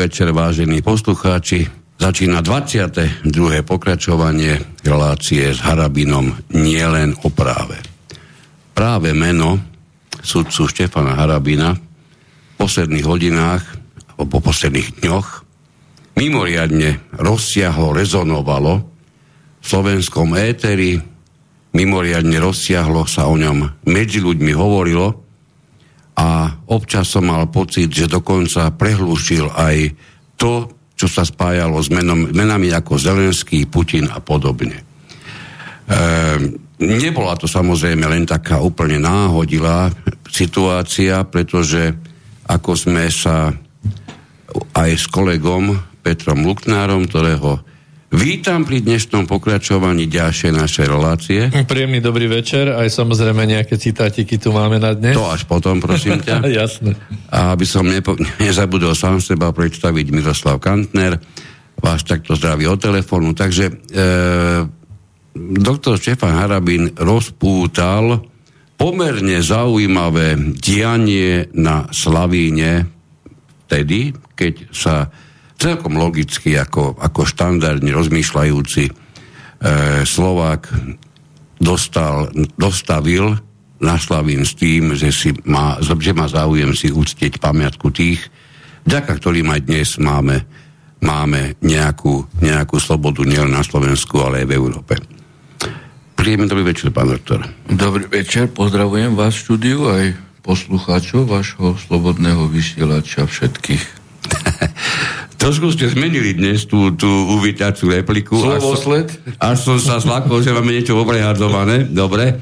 večer, vážení poslucháči. Začína 22. pokračovanie relácie s Harabinom nielen o práve. Práve meno sudcu Štefana Harabina v posledných hodinách alebo po posledných dňoch mimoriadne rozsiahlo, rezonovalo v slovenskom éteri, mimoriadne rozsiahlo sa o ňom medzi ľuďmi hovorilo a občas som mal pocit, že dokonca prehlúšil aj to, čo sa spájalo s menom, menami ako Zelenský, Putin a podobne. E, nebola to samozrejme len taká úplne náhodilá situácia, pretože ako sme sa aj s kolegom Petrom Luknárom, ktorého Vítam pri dnešnom pokračovaní ďalšej našej relácie. Príjemný dobrý večer, aj samozrejme nejaké citátiky tu máme na dnes. To až potom, prosím ťa. Jasne. A aby som nepo- nezabudol sám seba predstaviť Miroslav Kantner, vás takto zdraví od telefónu. Takže e, doktor Štefan Harabin rozpútal pomerne zaujímavé dianie na Slavíne vtedy, keď sa celkom logicky, ako, ako štandardne rozmýšľajúci e, Slovák dostal, dostavil na Slavín s tým, že, si má, že má záujem si uctieť pamiatku tých, vďaka ktorým aj dnes máme, máme nejakú, nejakú slobodu nielen na Slovensku, ale aj v Európe. Príjemný dobrý večer, pán doktor. Dobrý večer, pozdravujem vás v štúdiu aj poslucháčov vašho slobodného vysielača všetkých. Trošku ste zmenili dnes tú, tú uvítaciu repliku. Slovosled? Až som, až som sa zlakol, že máme niečo oprehadzované. Dobre.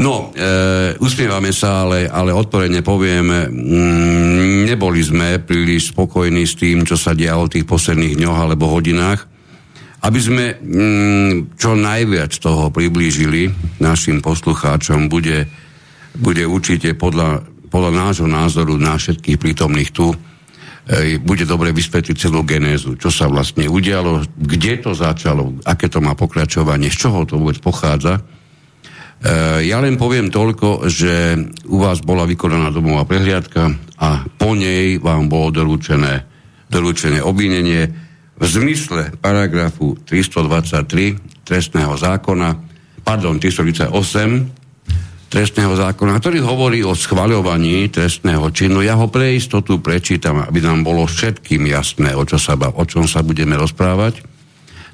No, e, usmievame sa, ale, ale otvorene poviem, mm, neboli sme príliš spokojní s tým, čo sa dialo v tých posledných dňoch alebo hodinách. Aby sme mm, čo najviac toho priblížili našim poslucháčom, bude, bude určite podľa, podľa nášho názoru na všetkých prítomných tu bude dobre vysvetliť celú genézu, čo sa vlastne udialo, kde to začalo, aké to má pokračovanie, z čoho to vôbec pochádza. Ja len poviem toľko, že u vás bola vykonaná domová prehliadka a po nej vám bolo doručené, doručené obvinenie v zmysle paragrafu 323 trestného zákona, pardon, 338 trestného zákona, ktorý hovorí o schvaľovaní trestného činu. Ja ho pre istotu prečítam, aby nám bolo všetkým jasné, o, čo sa, o čom sa budeme rozprávať.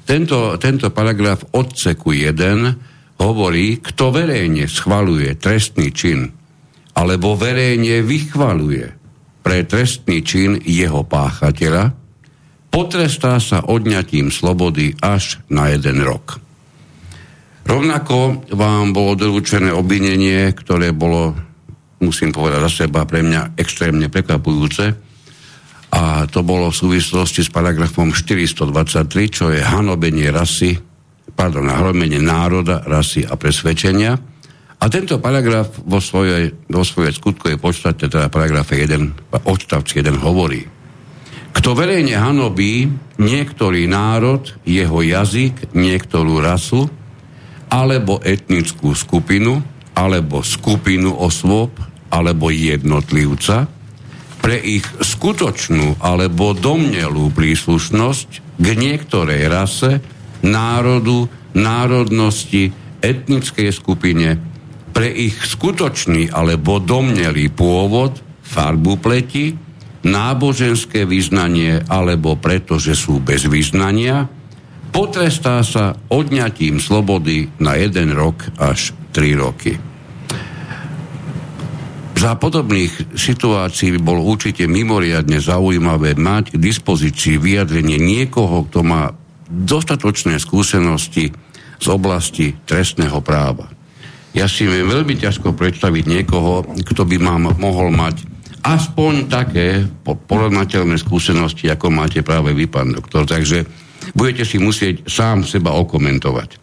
Tento, tento paragraf odseku 1 hovorí, kto verejne schvaluje trestný čin alebo verejne vychvaluje pre trestný čin jeho páchateľa, potrestá sa odňatím slobody až na jeden rok. Rovnako vám bolo doručené obvinenie, ktoré bolo, musím povedať za seba, pre mňa extrémne prekvapujúce. A to bolo v súvislosti s paragrafom 423, čo je hanobenie rasy, pardon, hanobenie národa, rasy a presvedčenia. A tento paragraf vo svojej, vo svojej skutkovej podstate, teda paragrafe 1, odstavci 1 hovorí. Kto verejne hanobí niektorý národ, jeho jazyk, niektorú rasu, alebo etnickú skupinu, alebo skupinu osôb, alebo jednotlivca. Pre ich skutočnú alebo domnelú príslušnosť k niektorej rase, národu, národnosti, etnickej skupine, pre ich skutočný alebo domnelý pôvod, farbu pleti, náboženské vyznanie alebo preto, že sú bez vyznania, potrestá sa odňatím slobody na jeden rok až tri roky. Za podobných situácií by bolo určite mimoriadne zaujímavé mať k dispozícii vyjadrenie niekoho, kto má dostatočné skúsenosti z oblasti trestného práva. Ja si viem veľmi ťažko predstaviť niekoho, kto by mám mohol mať aspoň také porovnateľné skúsenosti, ako máte práve vy, pán doktor. Takže budete si musieť sám seba okomentovať.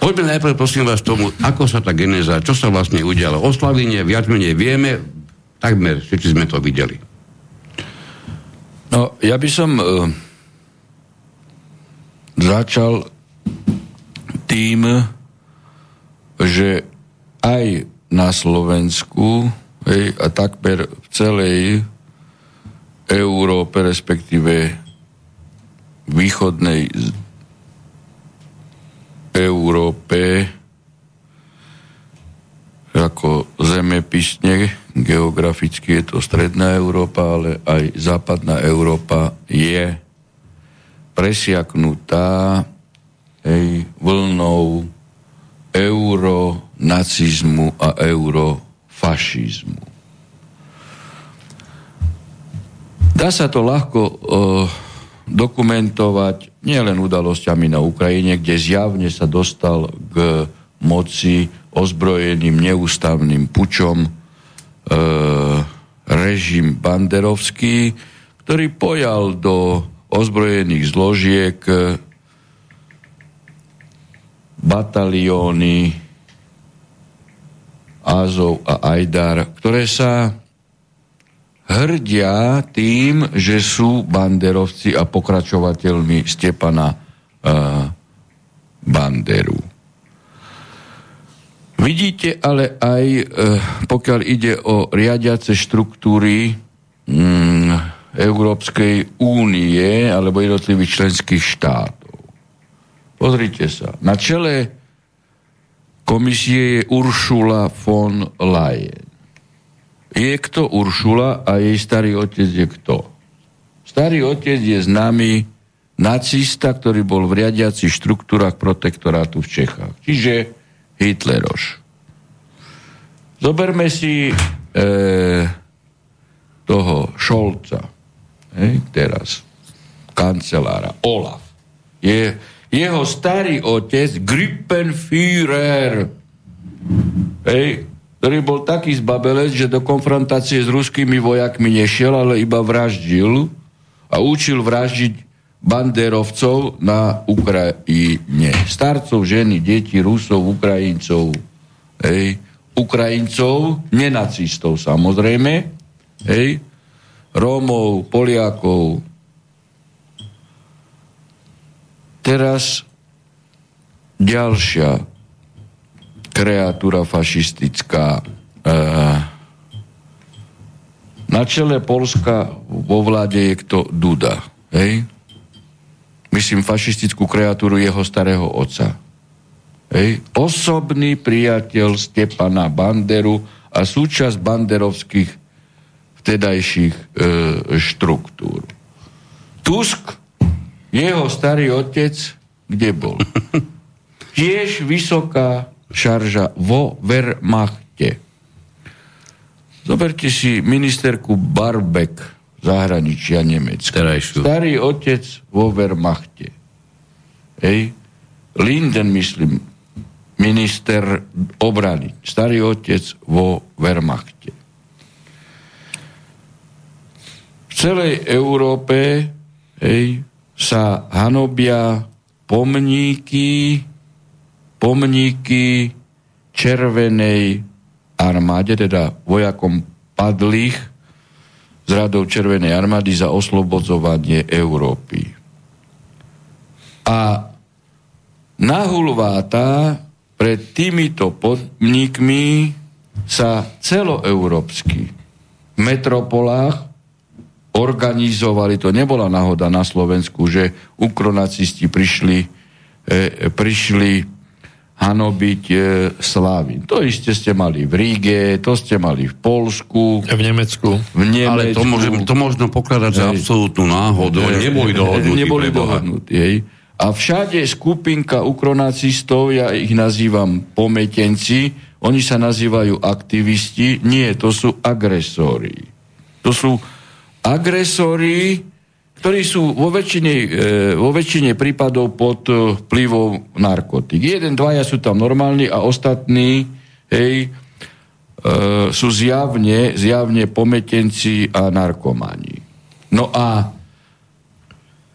Poďme najprv prosím vás tomu, ako sa tá genéza, čo sa vlastne udialo. O Slavine viac menej vieme, takmer všetci sme to videli. No, ja by som uh, začal tým, že aj na Slovensku hej, a takmer v celej Európe, respektíve východnej Európe ako zemepisne, geograficky je to stredná Európa, ale aj západná Európa je presiaknutá hej, vlnou euronacizmu a eurofašizmu. Dá sa to ľahko uh, dokumentovať nielen udalosťami na Ukrajine, kde zjavne sa dostal k moci ozbrojeným neústavným pučom uh, režim Banderovský, ktorý pojal do ozbrojených zložiek batalióny Azov a Ajdar, ktoré sa hrdia tým, že sú banderovci a pokračovateľmi Stepana uh, Banderu. Vidíte ale aj, uh, pokiaľ ide o riadiace štruktúry um, Európskej únie alebo jednotlivých členských štátov. Pozrite sa. Na čele komisie je Uršula von Leyen. Je kto Uršula a jej starý otec je kto? Starý otec je známy nacista, ktorý bol v riadiacich štruktúrach protektorátu v Čechách. Čiže Hitleroš. Zoberme si e, toho Šolca, hej, teraz, kancelára, Olaf. Je, jeho starý otec, Grippenführer, hej, ktorý bol taký zbabelec, že do konfrontácie s ruskými vojakmi nešiel, ale iba vraždil a učil vraždiť banderovcov na Ukrajine. Starcov, ženy, deti, Rusov, Ukrajincov, hej, Ukrajincov, nenacistov samozrejme, hej, Rómov, Poliakov. Teraz ďalšia kreatúra fašistická. E, na čele Polska vo vláde je kto Duda. Hej? Myslím fašistickú kreatúru jeho starého otca. Hej? Osobný priateľ Stepana Banderu a súčasť banderovských vtedajších e, štruktúr. Tusk, jeho starý otec, kde bol? Tiež vysoká šarža vo Wehrmachte. Zoberte si ministerku Barbek zahraničia Nemecka. Terajšiu. Starý otec vo Wehrmachte. Hej. Linden, myslím, minister obrany. Starý otec vo Wehrmachte. V celej Európe hej, sa hanobia pomníky pomníky Červenej armáde, teda vojakom padlých z radov Červenej armády za oslobodzovanie Európy. A nahulváta pred týmito podnikmi sa celoeurópsky v metropolách organizovali, to nebola náhoda na Slovensku, že ukronacisti prišli, e, prišli hanobiť e, slávy. To isté ste mali v Ríge, to ste mali v Polsku. V Nemecku. V Nemecku. Ale to, môže, to možno pokladať za absolútnu náhodu. Hej. Neboli dohodnutí. Neboli dohodnutí, hej. A všade skupinka ukronacistov, ja ich nazývam pometenci, oni sa nazývajú aktivisti. Nie, to sú agresóri. To sú agresóri, ktorí sú vo väčšine, e, vo väčšine prípadov pod e, vplyvom narkotik. Jeden, dvaja sú tam normálni a ostatní hej, e, sú zjavne, zjavne pometenci a narkomani. No a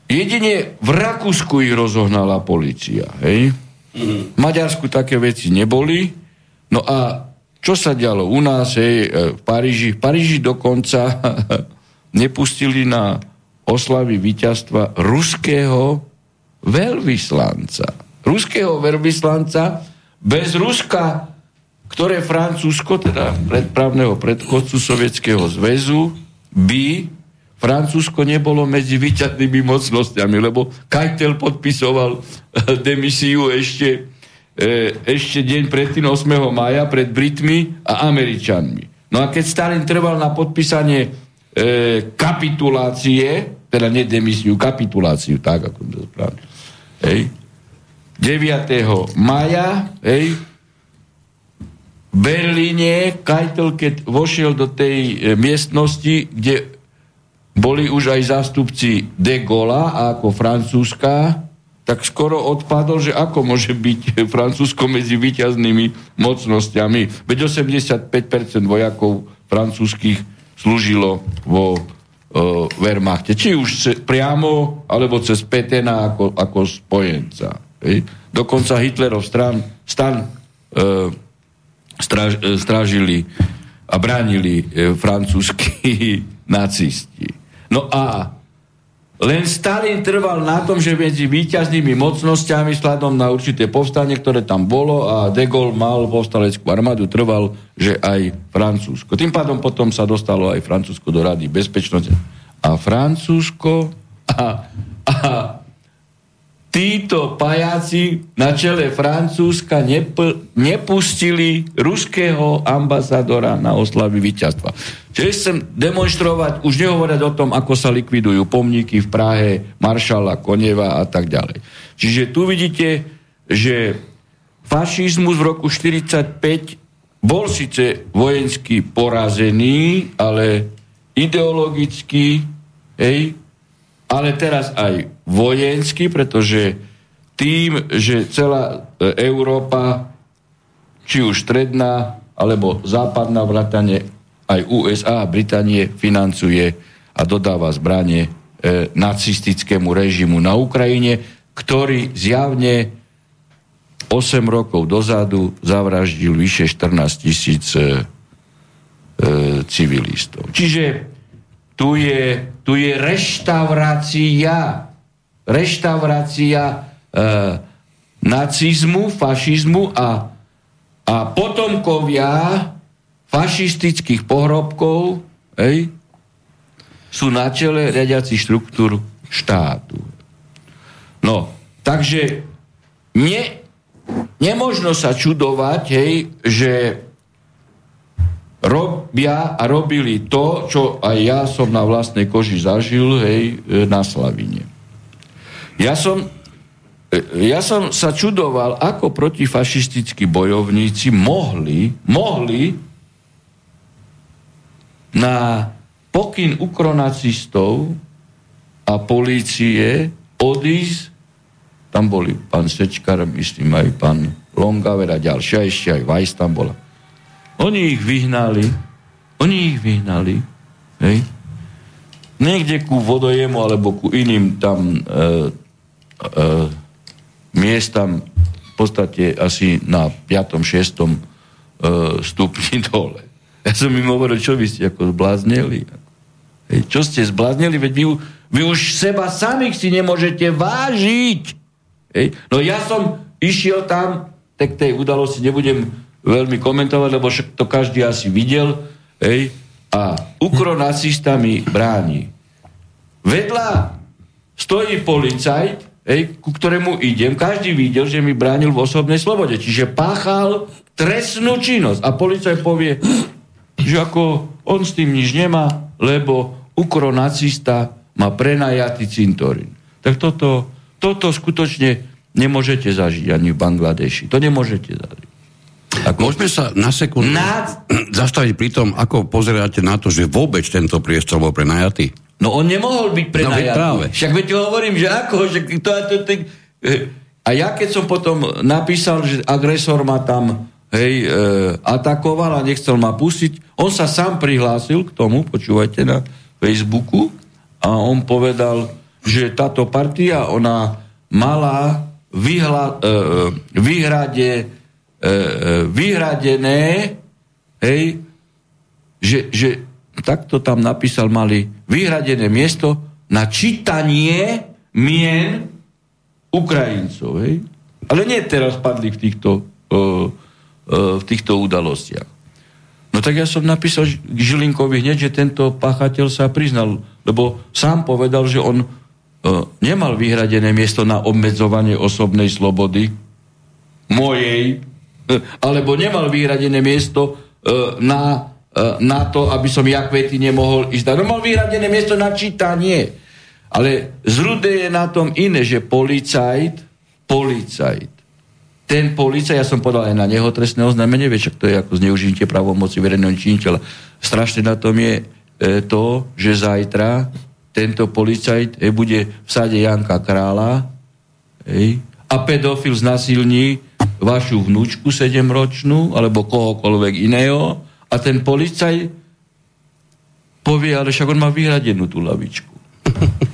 jedine v Rakúsku ich rozohnala policia. Hej? V Maďarsku také veci neboli. No a čo sa dialo u nás, hej, e, v Paríži? V Paríži dokonca nepustili na oslavy víťazstva ruského veľvyslanca. Ruského veľvyslanca bez Ruska, ktoré Francúzsko, teda predpravného predchodcu Sovietskeho zväzu, by Francúzsko nebolo medzi výťaznými mocnosťami, lebo Keitel podpisoval eh, demisiu ešte, eh, ešte deň predtým 8. maja pred Britmi a Američanmi. No a keď Stalin trval na podpísanie e, kapitulácie, teda nie demisiu, kapituláciu, tak ako to správne, hej, 9. maja, hej, v Berlíne Keitel, keď vošiel do tej e, miestnosti, kde boli už aj zástupci de Gaulle ako Francúzska, tak skoro odpadol, že ako môže byť Francúzsko medzi výťaznými mocnosťami. Veď 85% vojakov francúzských slúžilo vo Wehrmachte. Či už priamo, alebo cez Petena ako, ako spojenca. Hej. Dokonca Hitlerov stran, stan uh, straž, uh, strážili a bránili uh, francúzskí nacisti. No a len Stalin trval na tom, že medzi výťaznými mocnosťami sladom na určité povstanie, ktoré tam bolo a de Gaulle mal povstaleckú armádu, trval, že aj Francúzsko. Tým pádom potom sa dostalo aj Francúzsko do Rady bezpečnosti. A Francúzsko a, a títo pajáci na čele Francúzska nep- nepustili ruského ambasadora na oslavy víťazstva. Čiže chcem demonstrovať, už nehovoriať o tom, ako sa likvidujú pomníky v Prahe, Maršala, Koneva a tak ďalej. Čiže tu vidíte, že fašizmus v roku 1945 bol síce vojensky porazený, ale ideologicky, hej, ale teraz aj vojensky, pretože tým, že celá e, Európa, či už stredná, alebo západná vrátane aj USA a Británie financuje a dodáva zbranie e, nacistickému režimu na Ukrajine, ktorý zjavne 8 rokov dozadu zavraždil vyše 14 tisíc e, e, civilistov. Čiže tu je, tu je reštaurácia, reštaurácia e, nacizmu, fašizmu a, a potomkovia fašistických pohrobkov ej, sú na čele riadiacich štruktúr štátu. No, takže ne, nemožno sa čudovať, hej, že robia a robili to, čo aj ja som na vlastnej koži zažil, hej, na Slavine. Ja som, ja som sa čudoval, ako protifašistickí bojovníci mohli, mohli na pokyn ukronacistov a polície odísť, tam boli pán Sečkar, myslím aj pán Longaver a ďalšia, ešte aj Vajs tam bola. Oni ich vyhnali, oni ich vyhnali, hej, niekde ku vodojemu alebo ku iným tam e, e, miestam v podstate asi na 5. 6. E, stupni dole. Ja som im hovoril, čo vy ste ako zblázneli. Hej, čo ste zblázneli, veď vy, vy už seba samých si nemôžete vážiť. Hej. No ja som išiel tam, tak tej udalosti nebudem veľmi komentovať, lebo však to každý asi videl. Hej, a ukronacistami bráni. Vedľa stojí policajt, hej, ku ktorému idem, každý videl, že mi bránil v osobnej slobode. Čiže páchal trestnú činnosť. A policajt povie, že ako on s tým nič nemá, lebo ukronacista má prenajatý cintorín. Tak toto, toto skutočne nemôžete zažiť ani v Bangladeši. To nemôžete zažiť. Ako... Môžeme sa na sekundu na... zastaviť pri tom, ako pozeráte na to, že vôbec tento priestor bol prenajatý? No on nemohol byť prenajatý. No, práve. Však veď hovorím, že ako, že to, to, to, a ja keď som potom napísal, že agresor ma tam hej, e, atakoval a nechcel ma pustiť. On sa sám prihlásil k tomu, počúvajte na Facebooku, a on povedal, že táto partia, ona mala vyhla, e, vyhrade, e, e, vyhradené, hej, že, že takto tam napísal, mali vyhradené miesto na čítanie mien Ukrajincov. Hej. Ale nie teraz padli v týchto uh, v týchto udalostiach. No tak ja som napísal Žilinkovi hneď, že tento páchateľ sa priznal lebo sám povedal, že on e, nemal vyhradené miesto na obmedzovanie osobnej slobody mojej, e, alebo nemal vyhradené miesto e, na, e, na to, aby som ja kvety nemohol ísť. No mal vyhradené miesto na čítanie. Ale zrude je na tom iné, že policajt, policajt, ten policajt, ja som podal aj na neho trestné oznámenie, vieš, to je ako zneužitie pravomoci verejného činiteľa. Strašne na tom je e, to, že zajtra tento policajt e, bude v sade Janka Krála e, a pedofil znasilní vašu vnúčku sedemročnú alebo kohokoľvek iného a ten policajt povie, ale však on má vyhradenú tú lavičku.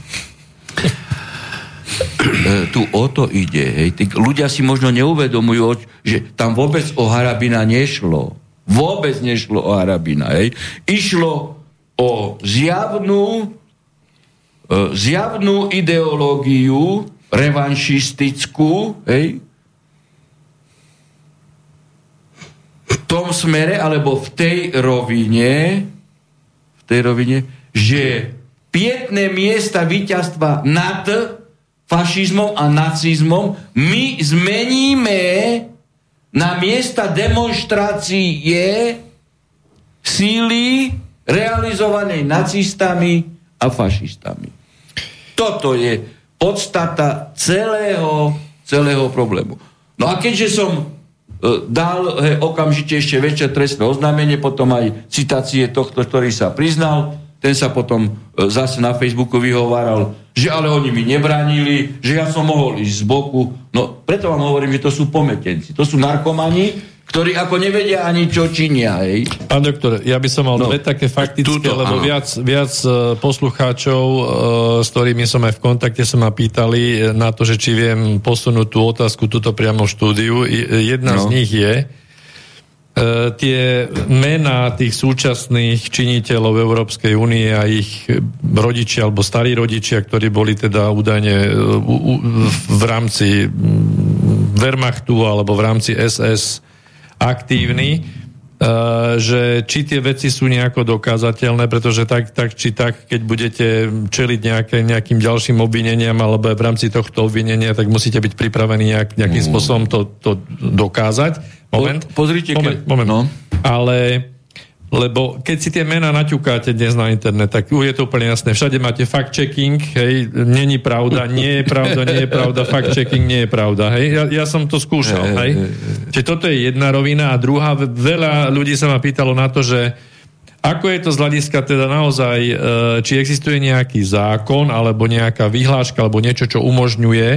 E, tu o to ide. Hej. Tí ľudia si možno neuvedomujú, že tam vôbec o Harabina nešlo. Vôbec nešlo o Harabina. Hej. Išlo o zjavnú, e, zjavnú ideológiu revanšistickú, hej, tom smere, alebo v tej rovine, v tej rovine, že pietné miesta víťazstva nad fašizmom a nacizmom my zmeníme na miesta demonstrácie síly realizovanej nacistami a fašistami. Toto je podstata celého, celého problému. No a keďže som dal he, okamžite ešte väčšie trestné oznámenie, potom aj citácie tohto, ktorý sa priznal, ten sa potom e, zase na Facebooku vyhováral, že ale oni mi nebránili, že ja som mohol ísť z boku. No preto vám hovorím, že to sú pometenci. To sú narkomani, ktorí ako nevedia ani čo činia. Hej. Pán doktor, ja by som mal no, dve také faktické, túto, lebo áno. viac, viac e, poslucháčov, e, s ktorými som aj v kontakte, sa ma pýtali na to, že či viem posunúť tú otázku tuto priamo v štúdiu. Jedna no. z nich je, E, tie mená tých súčasných činiteľov Európskej únie a ich rodičia alebo starí rodičia, ktorí boli teda údajne e, v rámci Wehrmachtu alebo v rámci SS aktívni, e, že či tie veci sú nejako dokázateľné, pretože tak, tak či tak, keď budete čeliť nejaké, nejakým ďalším obvineniam alebo v rámci tohto obvinenia, tak musíte byť pripravení nejak, nejakým mm. spôsobom to, to dokázať. Moment. Po, pozrite, moment, moment. No. Ale lebo keď si tie mená naťukáte dnes na internet, tak je to úplne jasné. Všade máte fact-checking, hej, není pravda, nie je pravda, nie je pravda, fact-checking nie je pravda, hej. Ja, ja som to skúšal, hej. Čiže toto je jedna rovina a druhá, veľa ľudí sa ma pýtalo na to, že ako je to z hľadiska teda naozaj, e, či existuje nejaký zákon alebo nejaká vyhláška alebo niečo, čo umožňuje,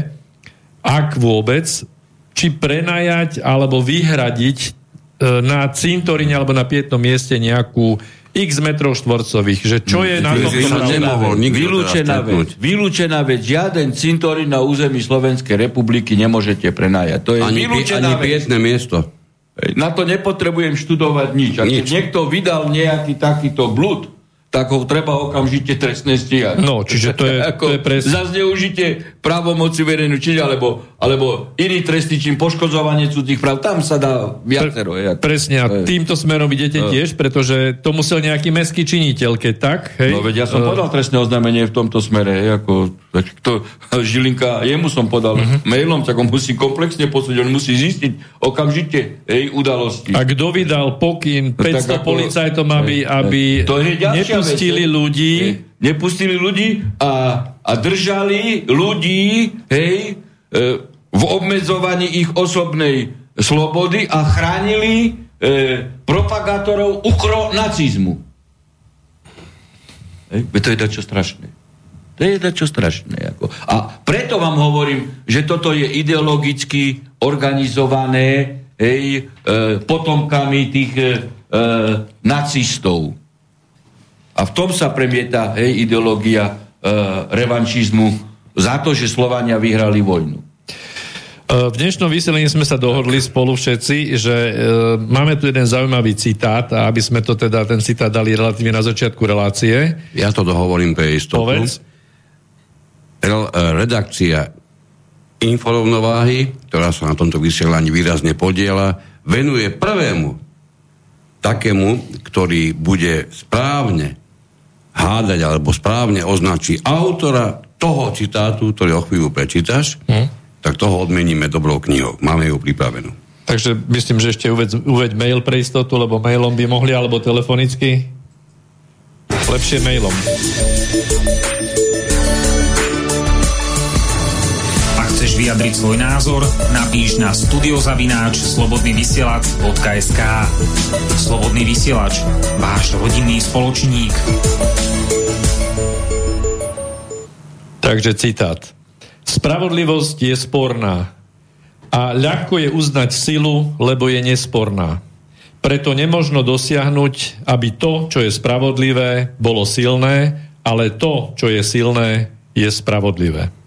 ak vôbec, či prenajať alebo vyhradiť na cintoríne alebo na pietnom mieste nejakú x metrov štvorcových, že čo je na tom vylúčená vec, vylúčená vec, žiaden cintorín na území Slovenskej republiky nemôžete prenajať. To je ani, ani pietné miesto. Na to nepotrebujem študovať nič. Ak nič. niekto vydal nejaký takýto blud, tak ho treba okamžite trestne stíhať. No, čiže to je, to je pres... Za zneužitie právomoci verejnú čiť, alebo, alebo iný trestný čin, poškodzovanie cudzích práv, tam sa dá viacero. Pre, presne, a týmto smerom idete no. tiež, pretože to musel nejaký meský činiteľ, keď tak, hej? No veď ja som uh... podal trestné oznámenie v tomto smere, hej, ako to, Žilinka, jemu som podal uh-huh. mailom, tak on musí komplexne posúdiť, on musí zistiť okamžite jej udalosti. A kto vydal pokyn 500 no, policajtom, aby, aby to je nepustili vec, ľudí. Nepustili ľudí a, a držali ľudí hej, e, v obmedzovaní ich osobnej slobody a chránili e, propagátorov ukronacizmu. Hej, to je dačo strašné. To je dačo strašné. Ako. A preto vám hovorím, že toto je ideologicky organizované hej, e, potomkami tých e, e nacistov. A v tom sa premieta hej, ideológia e, revanšizmu za to, že Slovania vyhrali vojnu. E, v dnešnom vyselení sme sa dohodli spolu všetci, že e, máme tu jeden zaujímavý citát a aby sme to teda, ten citát dali relatívne na začiatku relácie. Ja to dohovorím pre istotu. Povedz. Re- redakcia Inforovnováhy, ktorá sa na tomto vysielaní výrazne podiela, venuje prvému takému, ktorý bude správne hádať alebo správne označí autora toho citátu, ktorý o chvíľu prečítaš, hmm. tak toho odmeníme dobrou knihou. Máme ju pripravenú. Takže myslím, že ešte uveď, uveď mail pre istotu, lebo mailom by mohli, alebo telefonicky. Lepšie mailom. Chceš vyjadriť svoj názor, napíš na studiozavináč slobodnyvysielac.sk Slobodný vysielač, váš rodinný spoločník. Takže citát. Spravodlivosť je sporná a ľahko je uznať silu, lebo je nesporná. Preto nemožno dosiahnuť, aby to, čo je spravodlivé, bolo silné, ale to, čo je silné, je spravodlivé.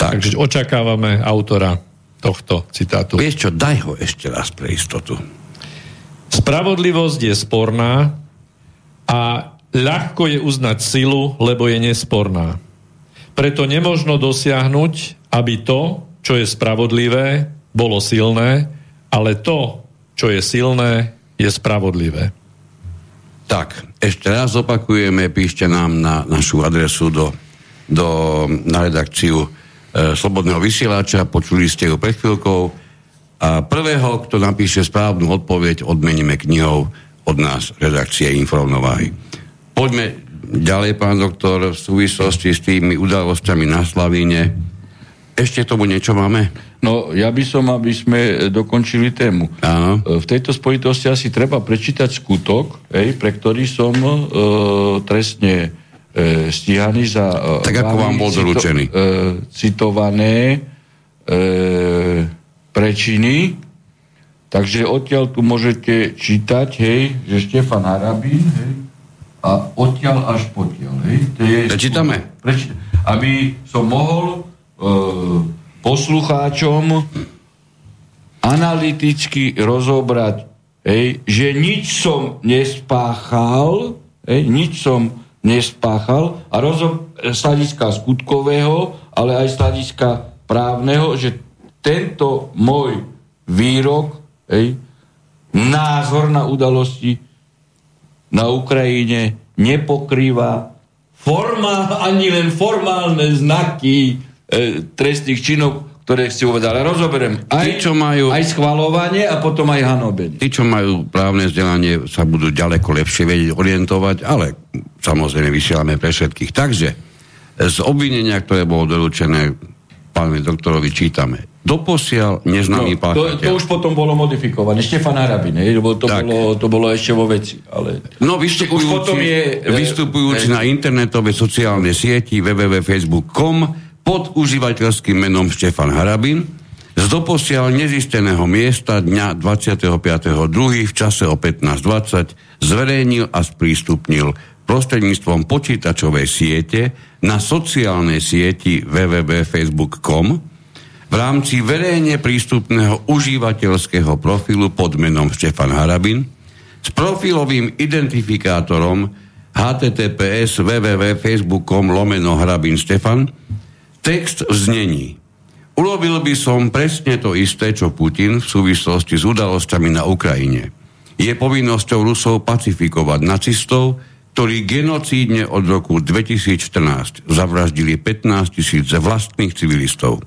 Tak. Takže očakávame autora tohto citátu. Vieš čo, daj ho ešte raz pre istotu. Spravodlivosť je sporná a ľahko je uznať silu, lebo je nesporná. Preto nemožno dosiahnuť, aby to, čo je spravodlivé, bolo silné, ale to, čo je silné, je spravodlivé. Tak, ešte raz opakujeme, píšte nám na našu adresu do, do, na redakciu slobodného vysielača, počuli ste ho pred chvíľkou a prvého, kto napíše správnu odpoveď, odmeníme knihou od nás, redakcie Informováhy. Poďme ďalej, pán doktor, v súvislosti s tými udalosťami na Slavíne. Ešte tomu niečo máme? No, ja by som, aby sme dokončili tému. Áno. E, v tejto spojitosti asi treba prečítať skutok, ej, pre ktorý som e, trestne e, stíhaní za... E, tak ako vám bol doručený. Cito, e, citované e, prečiny. Takže odtiaľ tu môžete čítať, hej, že Štefan Harabín, hej, a odtiaľ až potiaľ, hej. To je Prečítame. Prečíta, aby som mohol e, poslucháčom analyticky rozobrať, hej, že nič som nespáchal, hej, nič som nespáchal a rozum z hľadiska skutkového, ale aj z hľadiska právneho, že tento môj výrok, hej, názor na udalosti na Ukrajine nepokrýva formál, ani len formálne znaky e, trestných činov, ktoré ste uvedali. Rozoberiem aj, tí, čo majú, aj schvalovanie a potom aj hanobenie. Tí, čo majú právne vzdelanie, sa budú ďaleko lepšie vedieť orientovať, ale samozrejme vysielame pre všetkých. Takže z obvinenia, ktoré bolo doručené pánovi doktorovi, čítame. Doposiaľ neznámy no, páchateľ. To, to už potom bolo modifikované. Štefan Harabin, lebo to, bolo, to bolo ešte vo veci. Ale... No, vystupujúci, je, vystupujúci je, na internetové sociálne sieti www.facebook.com pod užívateľským menom Štefan Harabin z doposiaľ nezisteného miesta dňa 25.2. v čase o 15.20 zverejnil a sprístupnil prostredníctvom počítačovej siete na sociálnej sieti www.facebook.com v rámci verejne prístupného užívateľského profilu pod menom Štefan Harabin s profilovým identifikátorom https www.facebook.com lomeno Harabin Stefan Text v znení. Urobil by som presne to isté, čo Putin v súvislosti s udalosťami na Ukrajine. Je povinnosťou Rusov pacifikovať nacistov, ktorí genocídne od roku 2014 zavraždili 15 tisíc vlastných civilistov.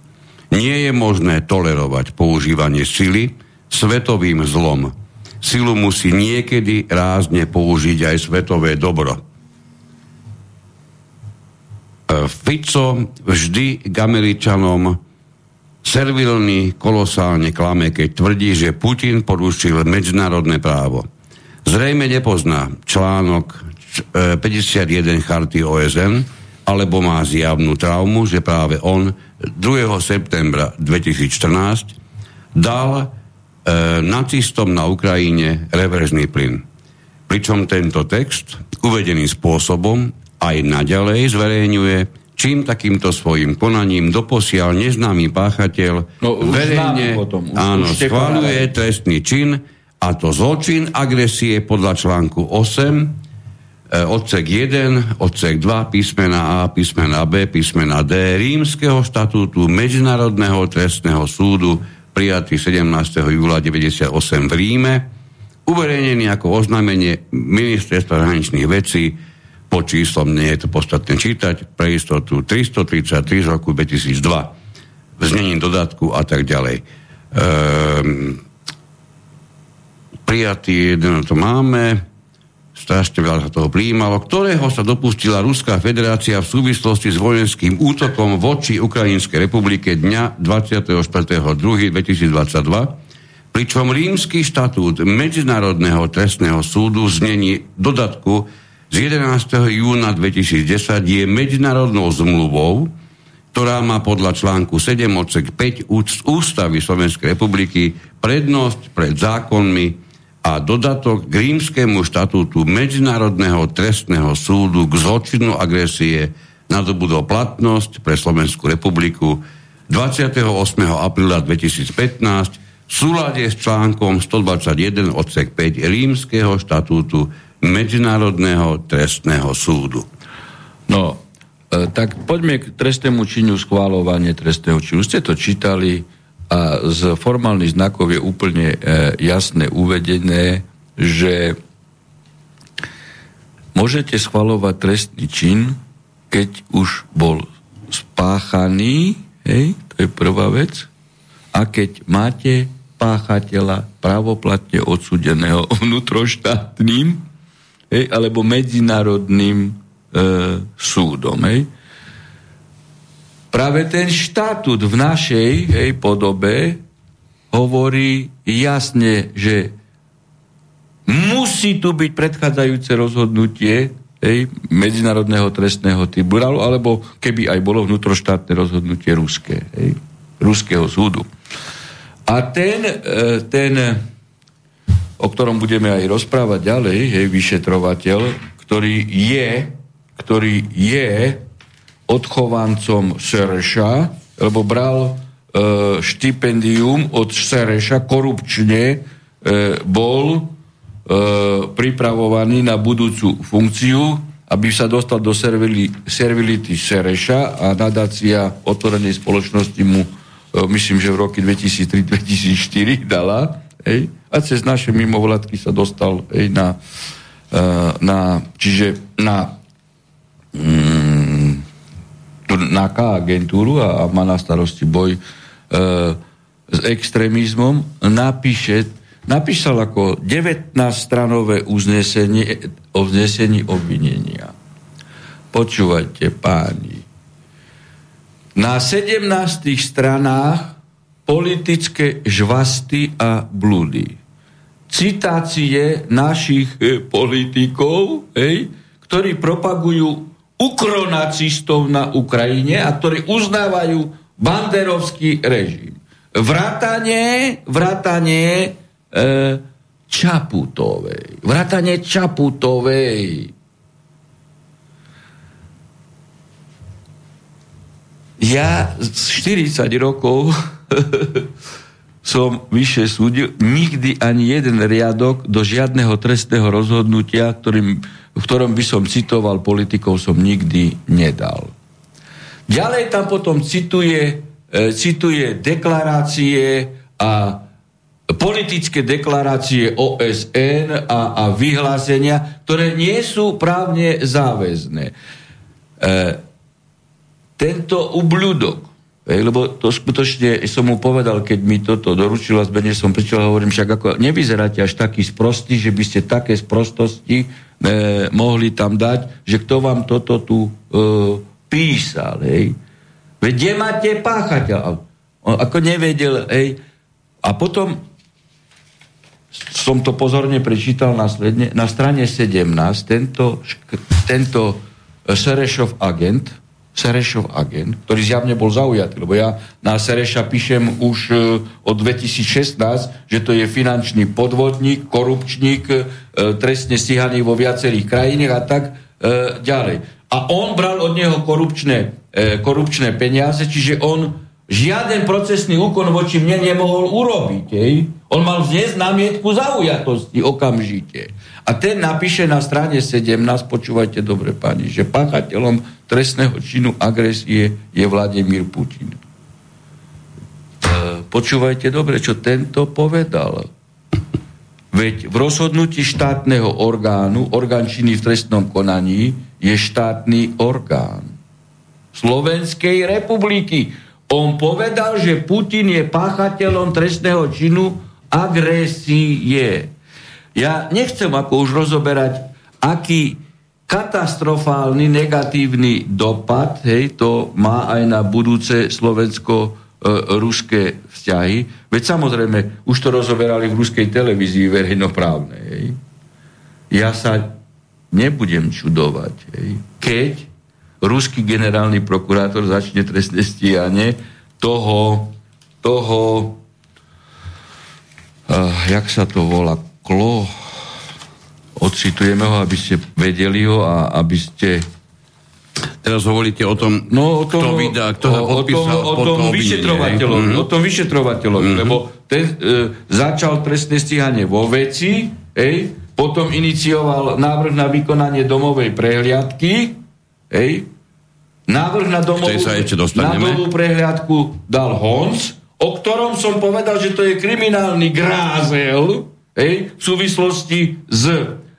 Nie je možné tolerovať používanie sily svetovým zlom. Silu musí niekedy rázne použiť aj svetové dobro. Fico vždy k Američanom servilný, kolosálne klame, keď tvrdí, že Putin porušil medzinárodné právo. Zrejme nepozná článok 51 e, charty OSN, alebo má zjavnú traumu, že práve on 2. septembra 2014 dal e, nacistom na Ukrajine reverzný plyn. Pričom tento text uvedený spôsobom aj naďalej zverejňuje, čím takýmto svojim konaním doposiaľ neznámy páchateľ no, verejne potom, už, áno, už schváluje trestný čin a to zločin agresie podľa článku 8 e, odsek 1, odsek 2, písmena A, písmena B, písmena D Rímskeho štatútu Medzinárodného trestného súdu prijatý 17. júla 98 v Ríme, uverejnený ako oznámenie ministerstva zahraničných vecí pod číslom, nie je to podstatné čítať, pre istotu 333 z roku 2002, znení dodatku a tak ďalej. Ehm, prijatý jeden to máme, strašne veľa sa toho prijímalo, ktorého sa dopustila Ruská federácia v súvislosti s vojenským útokom voči Ukrajinskej republike dňa 24.2.2022, pričom rímsky štatút Medzinárodného trestného súdu znení dodatku z 11. júna 2010 je medzinárodnou zmluvou, ktorá má podľa článku 7 odsek 5 Ústavy Slovenskej republiky prednosť pred zákonmi a dodatok k rímskému štatútu Medzinárodného trestného súdu k zločinu agresie nadobudol platnosť pre Slovenskú republiku 28. apríla 2015 v súlade s článkom 121 odsek 5 rímskeho štatútu Medzinárodného trestného súdu. No, e, tak poďme k trestnému činu schváľovanie trestného činu. Ste to čítali a z formálnych znakov je úplne e, jasne uvedené, že môžete schváľovať trestný čin, keď už bol spáchaný, hej, to je prvá vec, a keď máte páchateľa pravoplatne odsudeného vnútroštátnym hej, alebo medzinárodným e, súdom. Hej. Práve ten štatút v našej hej, podobe hovorí jasne, že musí tu byť predchádzajúce rozhodnutie hej, Medzinárodného trestného tribunálu, alebo keby aj bolo vnútroštátne rozhodnutie ruské, hej, ruského súdu. A ten, e, ten o ktorom budeme aj rozprávať ďalej, hej, vyšetrovateľ, ktorý je, ktorý je odchovancom Sereša, lebo bral e, štipendium od Sereša, korupčne e, bol e, pripravovaný na budúcu funkciu, aby sa dostal do servili, servility Sereša a nadácia otvorenej spoločnosti mu, e, myslím, že v roky 2003-2004 dala, hej, a cez naše mimovládky sa dostal aj na, e, na čiže na mm, na K agentúru a, a má na starosti boj e, s extrémizmom, napíše, napísal ako 19-stranové uznesenie o vznesení obvinenia. Počúvajte, páni. Na 17 stranách politické žvasty a blúdy citácie našich e, politikov, hej, ktorí propagujú ukronacistov na Ukrajine a ktorí uznávajú banderovský režim. Vrátanie, vrátanie e, Čaputovej. Vrátanie Čaputovej. Ja 40 rokov som vyššie súdil, nikdy ani jeden riadok do žiadneho trestného rozhodnutia, ktorým, v ktorom by som citoval politikov, som nikdy nedal. Ďalej tam potom cituje, e, cituje deklarácie a politické deklarácie OSN a, a vyhlásenia, ktoré nie sú právne záväzné. E, tento ubľudok Hej, lebo to skutočne som mu povedal, keď mi toto doručil a zbene som prišiel a hovorím, však ako nevyzeráte až taký sprostý, že by ste také sprostosti e, mohli tam dať, že kto vám toto tu e, písal. Hej. Veď kde máte páchateľ? On ako nevedel, hej. A potom som to pozorne prečítal následne, na strane 17 tento, tento Serešov agent, Serešov agent, ktorý zjavne bol zaujatý, lebo ja na Sereša píšem už e, od 2016, že to je finančný podvodník, korupčník, e, trestne stíhaný vo viacerých krajinách a tak e, ďalej. A on bral od neho korupčné, korupčné peniaze, čiže on žiaden procesný úkon voči mne nemohol urobiť. Ej? On mal vzniesť námietku zaujatosti okamžite. A ten napíše na strane 17, počúvajte dobre pani, že páchateľom trestného činu agresie je Vladimír Putin. E, počúvajte dobre, čo tento povedal. Veď v rozhodnutí štátneho orgánu, orgán činy v trestnom konaní, je štátny orgán Slovenskej republiky. On povedal, že Putin je páchateľom trestného činu agresie. Ja nechcem ako už rozoberať, aký katastrofálny negatívny dopad hej, to má aj na budúce slovensko-ruské vzťahy. Veď samozrejme, už to rozoberali v ruskej televízii verejnoprávnej. Hej. Ja sa nebudem čudovať, hej, keď ruský generálny prokurátor začne trestné stíhanie toho, toho uh, jak sa to volá, klo, odcitujeme ho, aby ste vedeli ho a aby ste Teraz hovoríte o tom, no, o tom kto vydá, kto o, o tom, o tom vyšetrovateľovi, mm-hmm. o tom vyšetrovateľovi, mm-hmm. lebo ten e, začal trestné stíhanie vo veci, ej, potom inicioval návrh na vykonanie domovej prehliadky, ej, návrh na domovú, sa ešte na domovú prehliadku dal Hons, o ktorom som povedal, že to je kriminálny grázel, ej, v súvislosti s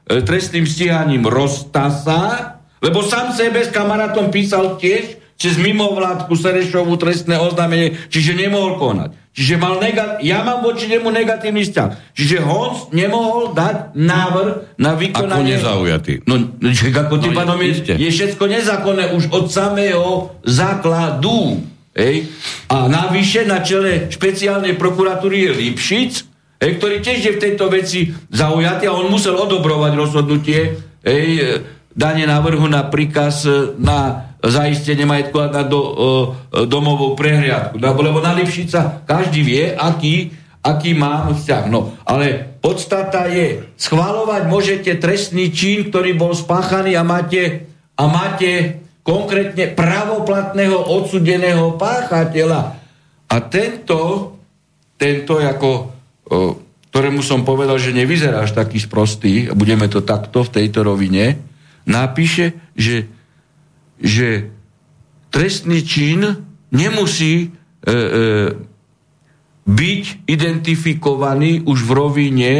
trestným stíhaním Rostasa, lebo sám sebe s kamarátom písal tiež cez mimovládku Serešovú trestné oznámenie, čiže nemohol konať. Čiže mal negat- ja mám voči nemu negatívny vzťah. Čiže Honc nemohol dať návrh na vykonanie... Ako nezaujatý. No, ako tým no, je, je, je všetko nezákonné už od samého základu. Ej? A navyše na čele špeciálnej prokuratúry je Lipšic, ej, ktorý tiež je v tejto veci zaujatý a on musel odobrovať rozhodnutie ej, dane návrhu na príkaz na zaistenie majetku a na do, uh, domovú prehliadku. No, lebo na Lipšica každý vie, aký, aký má vzťah. No, ale podstata je, schvalovať môžete trestný čin, ktorý bol spáchaný a máte, a máte konkrétne pravoplatného odsudeného páchateľa. A tento, tento ako, ktorému som povedal, že nevyzerá až taký sprostý, budeme to takto v tejto rovine, napíše, že že trestný čin nemusí e, e, byť identifikovaný už v rovine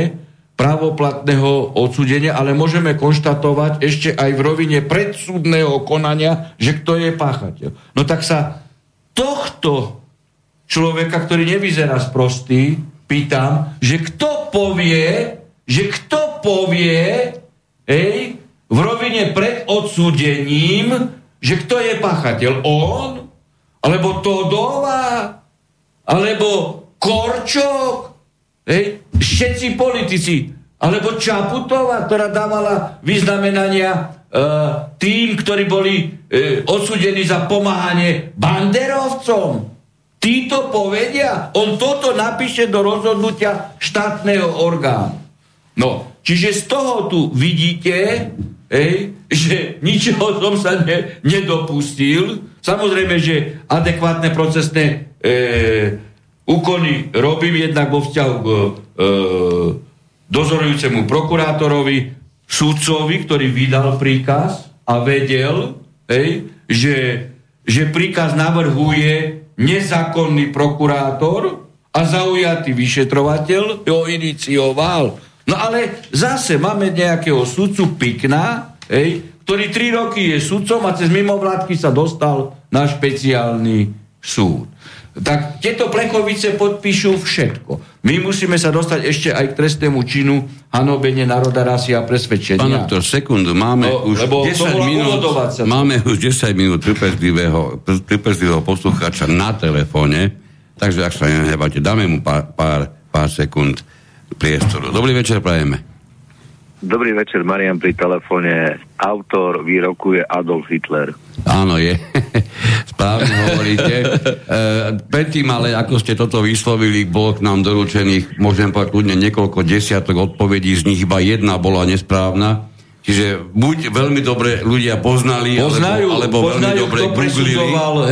pravoplatného odsudenia, ale môžeme konštatovať ešte aj v rovine predsúdneho konania, že kto je páchateľ. No tak sa tohto človeka, ktorý nevyzerá sprostý, pýtam, že kto povie, že kto povie, ej, v rovine pred odsúdením, že kto je páchateľ? On? Alebo Todová? Alebo Korčok? Hej? Všetci politici. Alebo Čaputová, ktorá dávala vyznamenania e, tým, ktorí boli e, odsudení za pomáhanie banderovcom. Títo povedia, on toto napíše do rozhodnutia štátneho orgánu. No, čiže z toho tu vidíte, Ej, že ničoho som sa ne, nedopustil. Samozrejme, že adekvátne procesné e, úkony robím jednak vo vzťahu k e, dozorujúcemu prokurátorovi, súdcovi, ktorý vydal príkaz a vedel, ej, že, že príkaz navrhuje nezákonný prokurátor a zaujatý vyšetrovateľ ho inicioval. No ale zase máme nejakého sudcu Pikna, ej, ktorý tri roky je sudcom a cez mimovládky sa dostal na špeciálny súd. Tak tieto plechovice podpíšu všetko. My musíme sa dostať ešte aj k trestnému činu hanobenie národa, rasy a presvedčenia. Pán doktor, sekundu, máme no, už 10 minút, máme už 10 minút trpezlivého, trpezlivého poslucháča na telefóne, takže ak sa nenehávate, dáme mu pár, pár, pár sekúnd priestoru. Dobrý večer, prajeme. Dobrý večer, Marian pri telefóne. Autor výroku je Adolf Hitler. Áno, je. Správne hovoríte. e, predtým, ale ako ste toto vyslovili, bolo k nám doručených, môžem povedať kľudne niekoľko desiatok odpovedí, z nich iba jedna bola nesprávna. Čiže buď veľmi dobre ľudia poznali, Poznajú, alebo, alebo poznajú, veľmi dobre to googlili.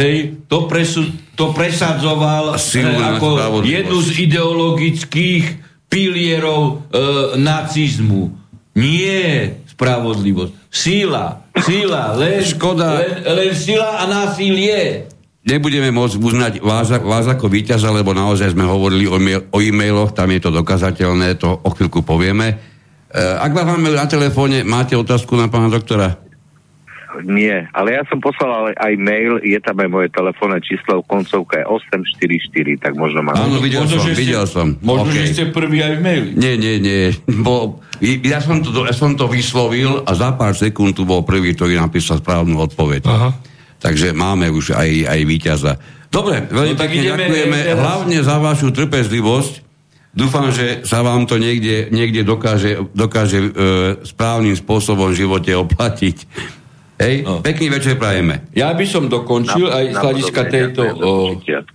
hej, to, presu, to presadzoval Silu ako jednu z ideologických pilierov e, nacizmu. Nie spravodlivosť. Síla, síla, len, Škoda. len, len síla a násilie. Nebudeme môcť uznať vás, vás ako víťaza, lebo naozaj sme hovorili o, mail, o e-mailoch, tam je to dokazateľné, to o chvíľku povieme. E, ak vám máme na telefóne, máte otázku na pána doktora? Nie, ale ja som poslal aj mail, je tam aj moje telefónne číslo, koncovka je 844, tak možno mám... Áno, videl Možno, som, ste- videl som. Možno, OK. že ste prvý aj v maili. Nie, nie, nie. Bo, ja, som to, ja som to vyslovil a za pár sekúnd tu bol prvý, ktorý napísal správnu odpoveď. Aha. Takže máme už aj, aj víťaza. Dobre, veľmi No tak pekne ďakujeme hlavne za vašu trpezlivosť. Dúfam, že sa vám to niekde, niekde dokáže, dokáže e, správnym spôsobom v živote oplatiť. Hej, No. pekný večer prajeme. Ja by som dokončil Na- aj z hľadiska tejto o,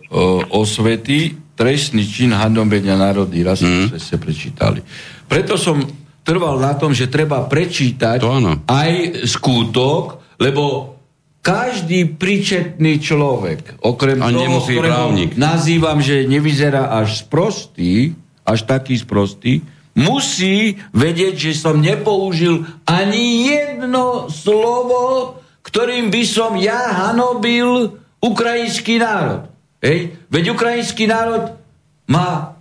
o, osvety trestný čin hanobenia národy. Raz mm. ste prečítali. Preto som trval na tom, že treba prečítať aj skútok, lebo každý príčetný človek, okrem A toho, ktorého právnik. nazývam, že nevyzerá až sprostý, až taký sprostý, musí vedieť, že som nepoužil ani jedno slovo, ktorým by som ja hanobil ukrajinský národ. Hej? Veď ukrajinský národ má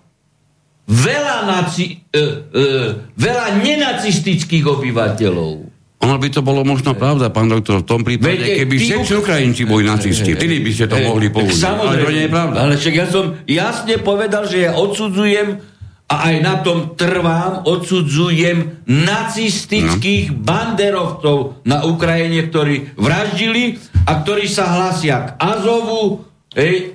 veľa, naci, e, e, veľa nenacistických obyvateľov. Ono by to bolo možno pravda, pán doktor, v tom prípade, Veď, e, keby všetci Uk- Ukrajinci boli nacisti, vtedy by ste to mohli použiť. Ale to nie je pravda. Ale však ja som jasne povedal, že ja odsudzujem a aj na tom trvám, odsudzujem nacistických No. banderovcov na Ukrajine, ktorí vraždili a ktorí sa hlasia k Azovu, hej,